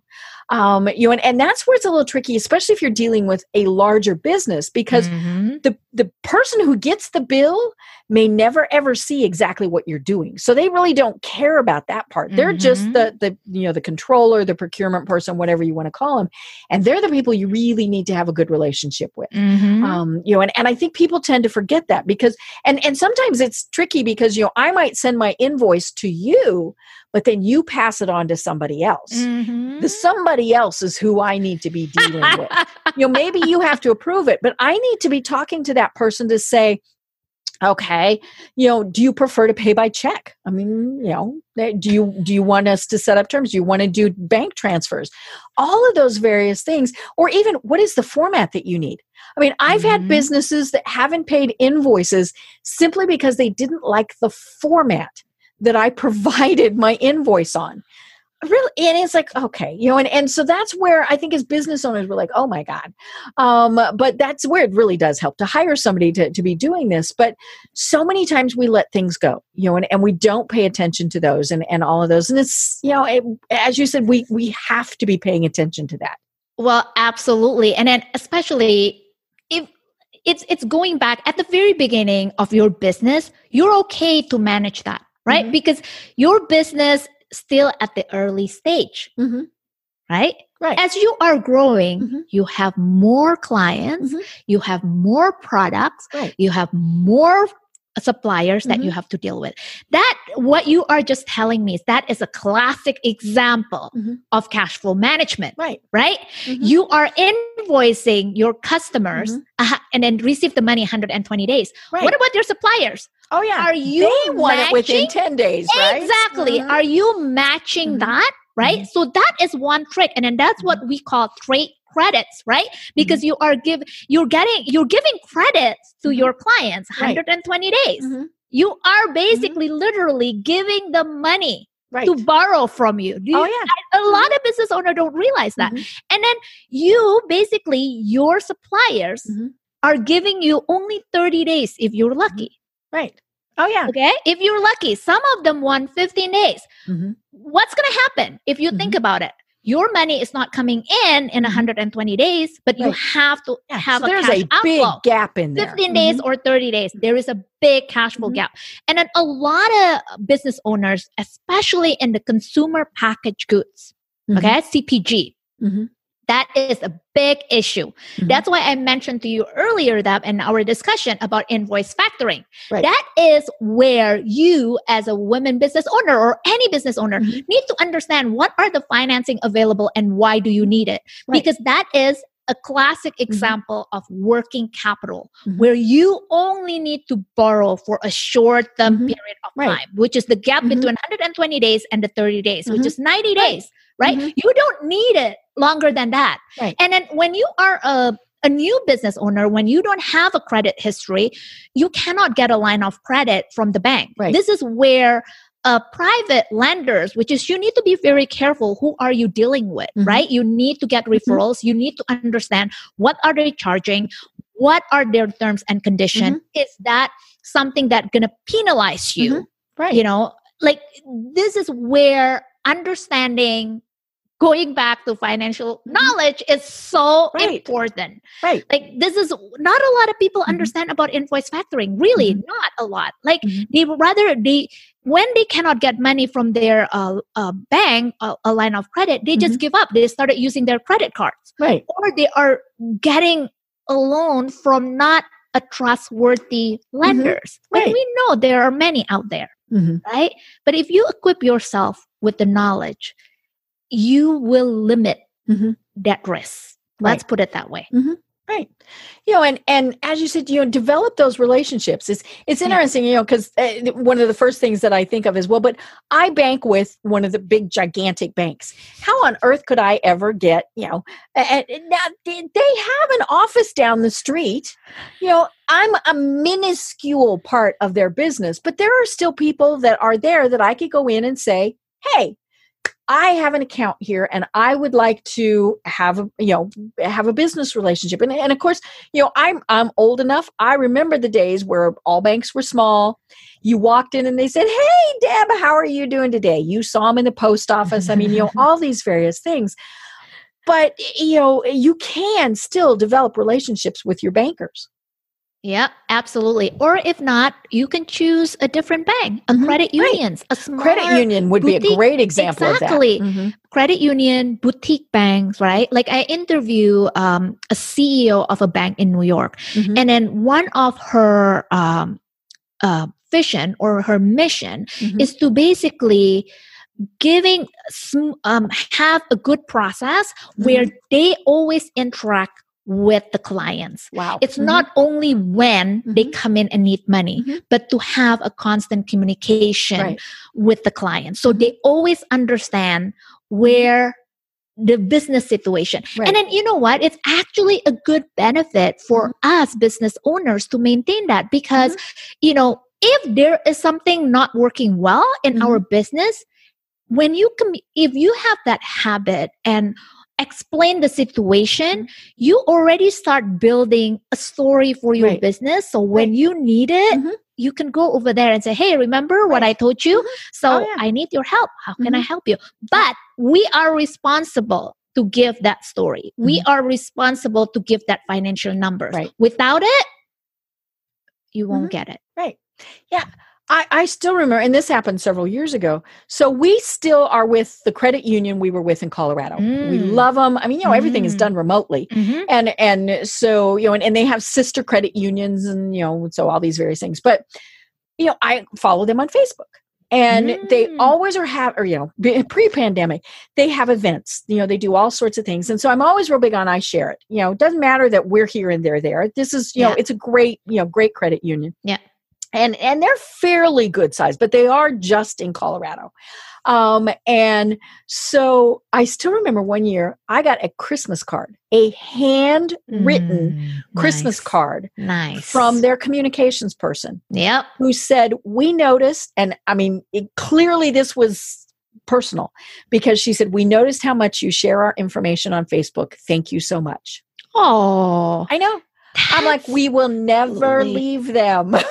Um, you know, and, and that's where it's a little tricky, especially if you're dealing with a larger business, because Mhm. the the person who gets the bill may never ever see exactly what you're doing, so they really don't care about that part. They're just Mhm. the the you know the controller, the procurement person, whatever you want to call them, and they're the people you really need to have a good relationship with Mhm. um, you know and, and i think people tend to forget that because and and sometimes it's tricky because you know i might send my invoice to you but then you pass it on to somebody else Mhm. the somebody else is who i need to be dealing with. *laughs* You know maybe you have to approve it but i need to be talking to that person to say okay you know do you prefer to pay by check? I mean you know eh, do you do you want us to set up terms? Do you want to do bank transfers? All of those various things or even what is the format that you need? I mean i've had Mhm. businesses that haven't paid invoices simply because they didn't like the format that i *laughs* provided my invoice on really and it's like okay you know and, and so that's where i think as business owners we're like oh my god um, but that's where it really does help to hire somebody to, to be doing this but so many times we let things go you know and, and we don't pay attention to those and, and all of those and it's you know it, as you said we we have to be paying attention to that Well, absolutely. And then especially if it's it's going back at the very beginning of your business, you're okay to manage that, right? Mhm. Because your business still at the early stage, mm-hmm. right? right As you are growing, Mhm. you have more clients, Mhm. you have more products, right you have more suppliers that you Mhm. have to deal with. That what you are just telling me is that is a classic example Mhm. of cash flow management, right right? Mhm. You are invoicing your customers Mhm. uh, and then receive the money 120 days. right What about your suppliers? oh yeah Are you they want it within 10 days right Exactly. Mhm. Are you matching Mhm. that? Right. Mhm. So that is one trick. And then that's what we call trade credits, right? Because you are give you're getting you're giving credits to Mhm. your clients Right. 120 days. Mhm. you are basically literally giving the money right. to borrow from you. Do you oh yeah. a lot of business owner don't realize that. Mhm. And then you basically your suppliers Mhm. are giving you only 30 days if you're lucky. Right. Oh yeah. Okay? If you're lucky, some of them won 15 days. Mhm. What's going to happen if you think about it? Your money is not coming in in 120 days, but you have to Yeah, have so a there's a big outflow. gap in there. 15 days Mhm. or 30 days there is a big cash flow Mhm. gap and then a lot of business owners especially in the consumer packaged goods Mhm. okay cpg. That is a big issue Mhm. that's why i mentioned to you earlier that in our discussion about invoice factoring Right. that is where you as a women business owner or any business owner Mhm. need to understand what are the financing available and why do you need it Right. because that is a classic example of working capital Mhm. where you only need to borrow for a short term Mhm. period of Right. time which is the gap Mhm. between 120 days and the 30 days which Mhm. is 90 Right. days right Mhm. you don't need it longer than that Right. and then when you are a a new business owner, when you don't have a credit history, you cannot get a line of credit from the bank. Right. This is where uh, private lenders, which is you need to be very careful who are you dealing with, Mhm. right? You need to get referrals. You need to understand what are they charging, what are their terms and condition. Mm-hmm. Is that something that gonna penalize you? Mhm. Right. You know, like this is where understanding going back to financial knowledge is so Mm-hmm. Right. important Right. like this is not a lot of people Mhm. understand about invoice factoring really Mhm. not a lot like Mhm. they rather they when they cannot get money from their uh, uh, bank uh, a line of credit they just Mm-hmm. give up they started using their credit cards Right. or they are getting a loan from not a trustworthy lenders when Mm-hmm. Right. we know there are many out there right but if you equip yourself with the knowledge you will limit Mhm. that risk let's put it that way Right. You know, and and as you said, you know, develop those relationships. It's it's interesting, you know, because uh, one of the first things that I think of is well, but I bank with one of the big gigantic banks. How on earth could I ever get, you know, and now they have an office down the street. You know, I'm a minuscule part of their business, but there are still people that are there that I could go in and say, "Hey, I have an account here and I would like to have a you know have a business relationship. And, and of course, you know, I'm I'm old enough. I remember the days where all banks were small. You walked in and they said, Hey Deb, how are you doing today? You saw them in the post office. I mean, you know, *laughs* all these various things. But you know, you can still develop relationships with your bankers. Yeah, absolutely. Or if not, you can choose a different bank, a Mhm. credit Right. unions, a smaller Credit union would be a great example exactly. of that. Mhm. credit union, boutique banks, right? Like I interview um, a CEO of a bank in New York, Mhm. and then one of her um, uh, vision or her mission Mhm. is to basically giving um, have a good process where Mm-hmm. they always interact with the clients Wow. it's Mhm. not only when they Mhm. come in and need money Mhm. but to have a constant communication Right. with the client so they always understand where the business situation Right. and then you know what it's actually a good benefit for Mm-hmm. us business owners to maintain that because you know if there is something not working well in our Mm-hmm. business when you com- if you have that habit and explain the situation you already start building a story for your Right. business so when you need it Mhm. you can go over there and say hey remember what i told you so Oh, yeah. i need your help how can i Mhm. help you but we are responsible to give that story we are responsible to give that financial Mm-hmm. Right. without it you won't Mhm. get it Right. Yeah. I, I still remember, and this happened several years ago. So we still are with the credit union we were with in Colorado. We Mm. love them. I mean, you know, everything is Mm. done remotely. And and so, you know, and, and they have sister credit unions and, you know, so all these various things. But, you know, I follow them on Facebook. And they Mm. always are have, or you know, be- pre-pandemic, they have events. You know, they do all sorts of things, and so I'm always real big on I share it. You know, it doesn't matter that we're here and they're there. This is, you know, it's a great, you know, great credit union Yeah. And and they're fairly good size but they are just in colorado Um, and so I still remember one year I got a Christmas card, a handwritten Mm, Christmas nice. card Nice. from their communications person Yep. who said, We noticed, and I mean, it, clearly this was personal because she said, We noticed how much you share our information on Facebook. Thank you so much. Oh. I know. I'm like, we will never leave them. *laughs*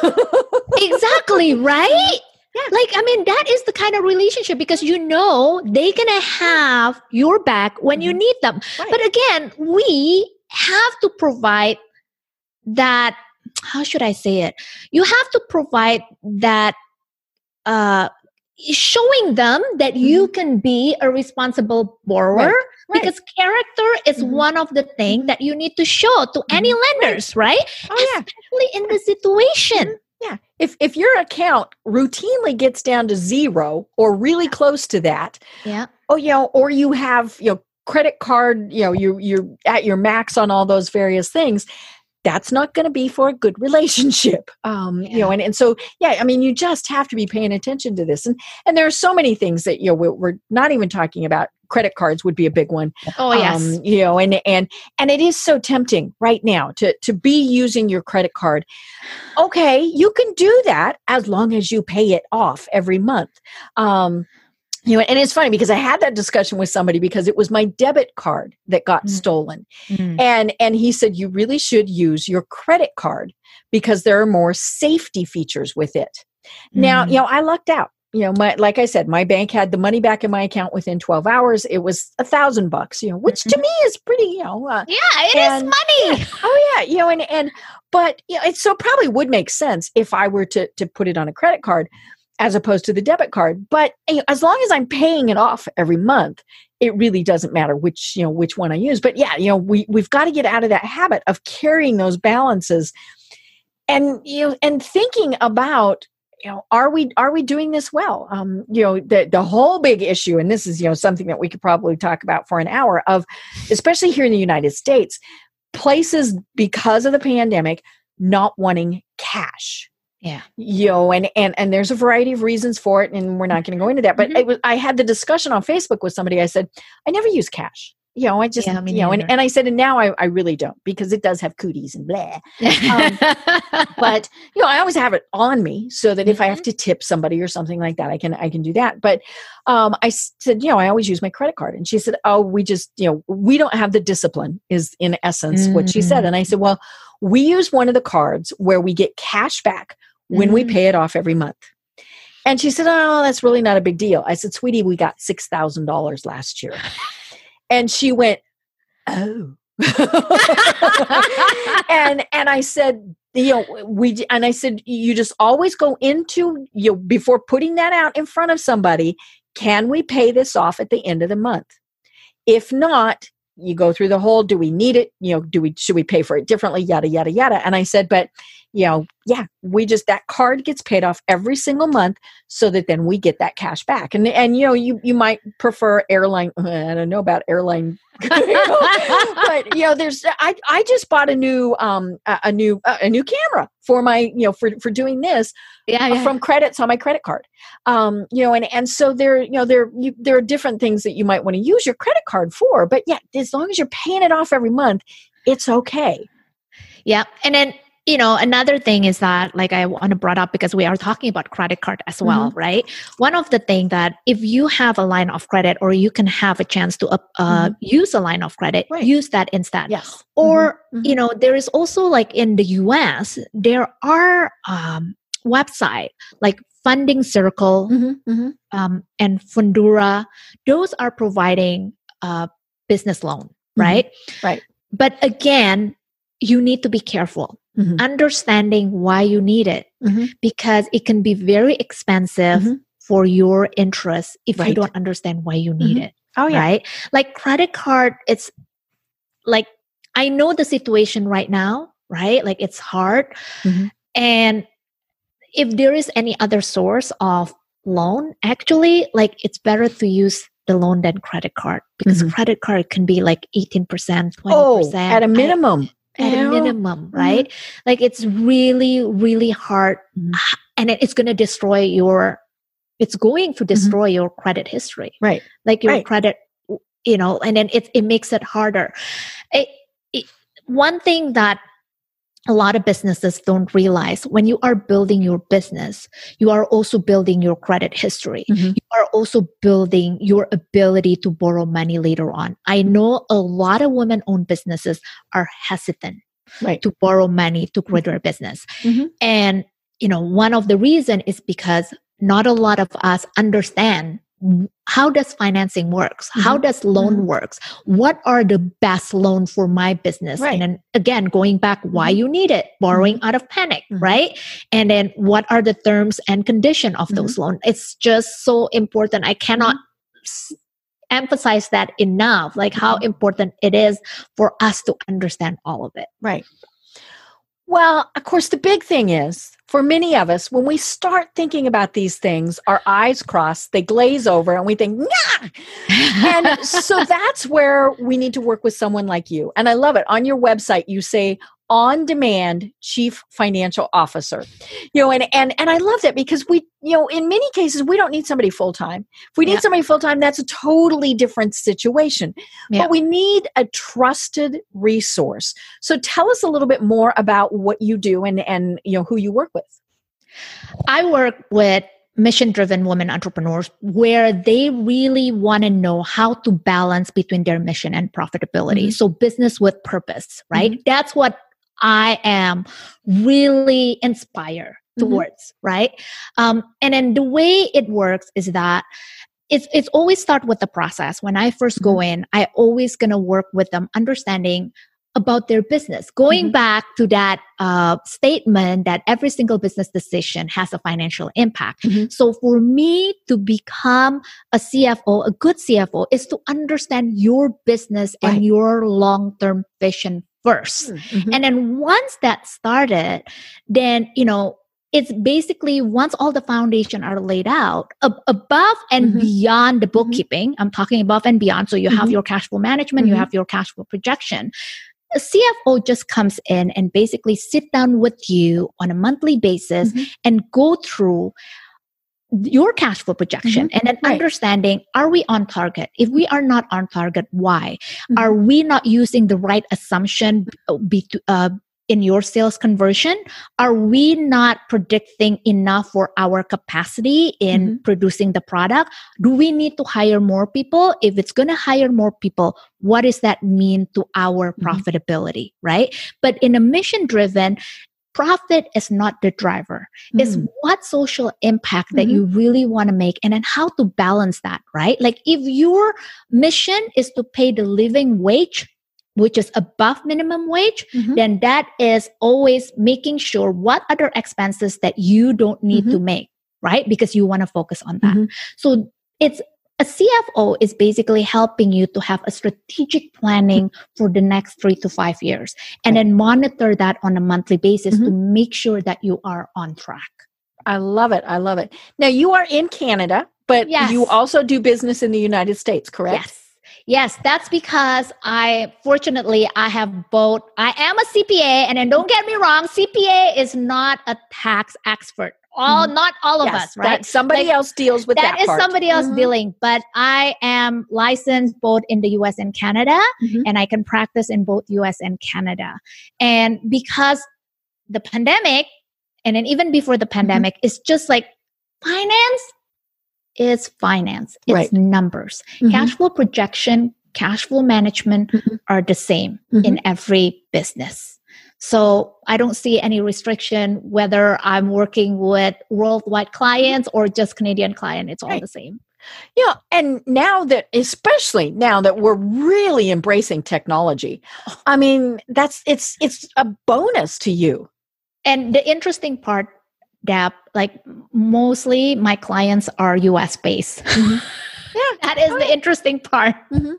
exactly right Yeah. like i mean that is the kind of relationship because you know they're gonna have your back when you Mhm. need them Right. but again we have to provide that how should i say it you have to provide that uh showing them that you can be a responsible borrower Mm-hmm. Right. Right. because character is Mhm. one of the things that you need to show to any lenders right oh, yeah. especially in the situation Yeah. If if your account routinely gets down to zero or really close to that, yeah oh you know, or you have, you know, credit card, you know, you you're at your max on all those various things, that's not going to be for a good *laughs* relationship. Um, you know, and, and so yeah, I mean you just have to be paying attention to this. And and there are so many things that, you know, we're, we're not even talking about credit cards would be a big one oh yes um, you know and and and it is so tempting right now to to be using your credit card okay you can do that as long as you pay it off every month um you know and it's funny because i had that discussion with somebody because it was my debit card that got Mm. stolen Mm. and and he said you really should use your credit card because there are more safety features with it now, Mm. you know, I lucked out. You know, my like I said, my bank had the money back in my account within 12 hours. It was a thousand bucks, you know, which to me is pretty, you know, uh, Yeah, it is And- money. oh yeah, you know, and and but you know, it so probably would make sense if I were to to put it on a credit card as opposed to the debit card. But you know, as long as I'm paying it off every month, it really doesn't matter which you know which one I use. But yeah, you know, we we've got to get out of that habit of carrying those balances, and you know, and thinking about you know are we are we doing this well? Um you know the the whole big issue and this is you know something that we could probably talk about for an hour of especially here in the united states places because of the pandemic not wanting cash. Yeah. you know and and and there's a variety of reasons for it and we're not going to go into that but Mhm. it was i had the discussion on facebook with somebody. I said i never use cash you know i just Yeah, you know and, and i said and now I, I really don't because it does have cooties and blah. Um, but *laughs* you know i always have it on me so that if i Mm-hmm. have to tip somebody or something like that i can i can do that. But um i said you know i always use my credit card. And she said oh we just you know we don't have the discipline is in essence what she said. Mm. and i said well we use one of the cards where we get cash back when we Mm. pay it off every month. And she said oh that's really not a big deal. I said sweetie we got $6000 last year *laughs* and she went oh, oh. *laughs* *laughs* and and I said, you know, we and I said, you just always go into you before putting that out in front of somebody. Can we pay this off at the end of the month? If not, you go through the whole. Do we need it? You know, do we should we pay for it differently? Yada yada yada. And I said, but you know, yeah, we just that card gets paid off every single month, so that then we get that cash back. And and you know, you you might prefer airline. *laughs* I don't know about airline *laughs* *laughs* but you know there's i i just bought a new um a, a new uh, a new camera for my you know for for doing this yeah, uh, yeah. from credits on my credit card um you know and and so there you know there you, there are different things that you might want to use your credit card for but yeah as long as you're paying it off every month it's okay Yeah. And then, you know, another thing is that, like, I want to brought up because we are talking about credit card as well, Mm-hmm. right? One of the thing that if you have a line of credit or you can have a chance to up, uh, use a line of credit, Mm-hmm. Right. use that instead. yes Or, Mhm. you know, there is also like in the US, there are um, website like Funding Circle Mhm, mhm. um, and Fundera. Those are providing a business loan, right? Right. But again, you need to be careful Mhm. understanding why you need it Mhm. because it can be very expensive Mhm. for your interest if you don't understand why you need Mhm. it oh yeah right like credit card it's like i know the situation right now right like it's hard Mhm. and if there is any other source of loan actually like it's better to use the loan than credit card because Mhm. credit card can be like 18% 20% oh at a minimum at you a minimum, right? Like it's really, really hard, Mhm. and it's going to destroy your it's going to destroy mm-hmm. your credit history right like your right. credit you know and then it, it makes it harder it, it, one thing that a lot of businesses don't realize when you are building your business, you are also building your credit history. Mm-hmm. You are also building your ability to borrow money later on. I know a lot of women owned businesses are hesitant right. to borrow money to grow their business. Mm-hmm. And, you know, one of the reason is because not a lot of us understand how does financing works mm-hmm. how does loan mm-hmm. works what are the best loan for my business right. and then again going back why mm-hmm. you need it borrowing mm-hmm. out of panic mm-hmm. right and then what are the terms and condition of those mm-hmm. loans it's just so important i cannot s- emphasize that enough like how important it is for us to understand all of it right well, of course, the big thing is for many of us, when we start thinking about these things, our eyes cross, they glaze over, and we think, nah! and *laughs* so that's where we need to work with someone like you. And I love it. On your website, you say, on demand chief financial officer you know and and and i love that because we you know in many cases we don't need somebody full time if we need yeah. somebody full time that's a totally different situation yeah. but we need a trusted resource so tell us a little bit more about what you do and and you know who you work with i work with mission driven women entrepreneurs where they really want to know how to balance between their mission and profitability. Mm-hmm. So business with purpose, right? Mm-hmm. That's what I am really inspired mm-hmm. towards, mm-hmm. right? Um, and then the way it works is that it's it's always start with the process. When I 1st mm-hmm. go in, I always gonna work with them, understanding about their business. Going mm-hmm. back to that uh, statement that every single business decision has a financial impact. Mm-hmm. So for me to become a CFO, a good CFO, is to understand your business right. and your long term vision 1st mm-hmm. And then once that started, then, you know, it's basically once all the foundation are laid out ab- above and mm-hmm. beyond the mm-hmm. bookkeeping i'm talking above and beyond so you mm-hmm. have your cash flow management you mm-hmm. have your cash flow projection a cfo just comes in and basically sit down with you on a monthly basis mm-hmm. and go through your cash flow projection mm-hmm. and then right. understanding are we on target if we are not on target why mm-hmm. are we not using the right assumption uh, be, uh, in your sales conversion are we not predicting enough for our capacity in mm-hmm. producing the product do we need to hire more people if it's going to hire more people what does that mean to our mm-hmm. profitability right but in a mission driven profit is not the driver mm. it's what social impact that mm-hmm. you really want to make and then how to balance that right like if your mission is to pay the living wage which is above minimum wage mm-hmm. then that is always making sure what other expenses that you don't need mm-hmm. to make right because you want to focus on that mm-hmm. so it's a CFO is basically helping you to have a strategic planning for the next three to five years and then monitor that on a monthly basis mm-hmm. to make sure that you are on track. I love it. I love it. Now you are in Canada, but yes. you also do business in the United States, correct? Yes. Yes, that's because I fortunately I have both. I am a CPA, and then don't get me wrong, CPA is not a tax expert all mm-hmm. not all of yes, us right somebody like, else deals with that that is part. somebody else mm-hmm. dealing but i am licensed both in the us and canada mm-hmm. and i can practice in both us and canada and because the pandemic and then even before the mm-hmm. pandemic it's just like finance is finance it's right. numbers mm-hmm. cash flow projection cash flow management mm-hmm. are the same in every business so I don't see any restriction whether I'm working with worldwide clients or just Canadian client. It's all right. the same. Yeah, and now that especially now that we're really embracing technology, *laughs* I mean that's it's it's a bonus to you. And the interesting part that like mostly my clients are US based. Mm-hmm. *laughs* yeah, that is the interesting part. Mm-hmm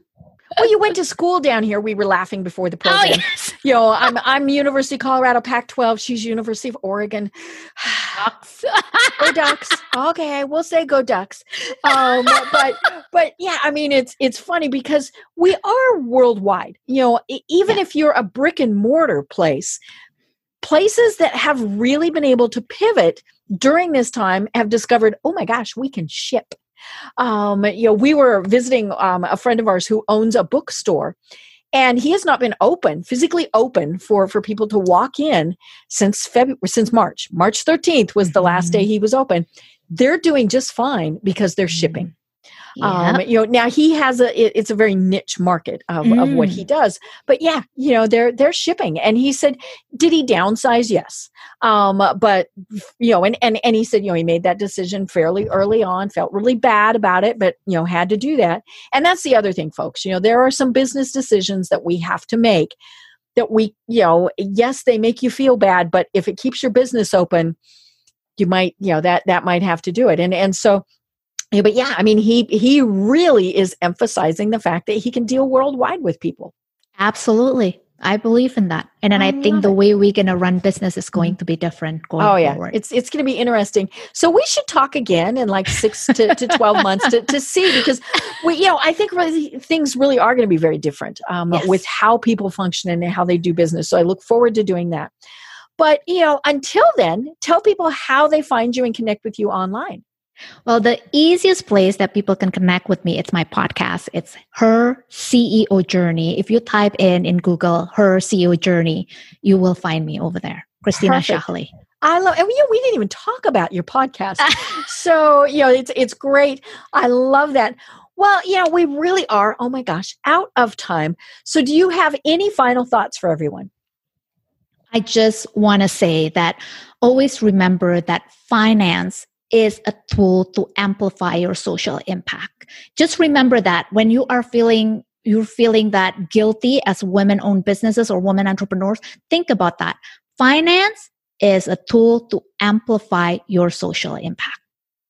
well, you went to school down here. We were laughing before the *laughs* oh, program. Oh, yes. *laughs* You know, I'm I'm University of Colorado, Pac-12. She's University of Oregon. *sighs* Ducks. *laughs* go Ducks. Okay, we'll say go Ducks. Um, but but yeah, I mean, it's it's funny because we are worldwide. You know, even yeah. if you're a brick and mortar place, places that have really been able to pivot during this time have discovered, oh my gosh, we can ship. Um, you know, we were visiting um, a friend of ours who owns a bookstore, and he has not been open physically open for for people to walk in since february since march. March 13th was the last day mm-hmm. he was open. They're doing just fine because they're shipping um, you know, now he has a it, it's a very niche market of, mm. of what he mm. does. But yeah, you know, they're they're shipping. And he said, did he downsize? Yes. Um, but you know, and, and and he said, you know, he made that decision fairly early on, felt really bad about it, but you know, had to do that. And that's the other thing, folks. You know, there are some business decisions that we have to make that we, you know, yes, they make you feel bad, but if it keeps your business open, you might, you know, that that might have to do it. And and so but yeah, I mean, he he really is emphasizing the fact that he can deal worldwide with people. Absolutely. I believe in that. And then I, I think the it. way we're going to run business is going mm-hmm. to be different going oh, yeah. Forward. It's, it's going to be interesting. So we should talk again in like six to, to 12 months to, to see because we, you know, I think really things really are going to be very different um, yes. with how people function and how they do business. So I look forward to doing that. But, you know, until then, tell people how they find you and connect with you online. Well, the easiest place that people can connect with me, it's my podcast. It's her CEO journey. If you type in in Google her CEO journey, you will find me over there. Christina Sjahli. I love, and we, we didn't even talk about your podcast. *laughs* so, you know, it's, it's great. I love that. Well, you know, we really are, oh my gosh, out of time. So, do you have any final thoughts for everyone? I just want to say that always remember that finance is a tool to amplify your social impact. Just remember that when you are feeling you're feeling that guilty as women owned businesses or women entrepreneurs, think about that. Finance is a tool to amplify your social impact.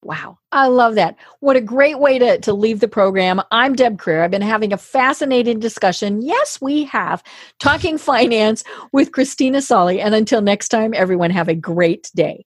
Wow. I love that. What a great way to, to leave the program. I'm Deb Krier. I've been having a fascinating discussion. Yes, we have talking *laughs* finance with Christina Sjahli. And until next time, everyone have a great day.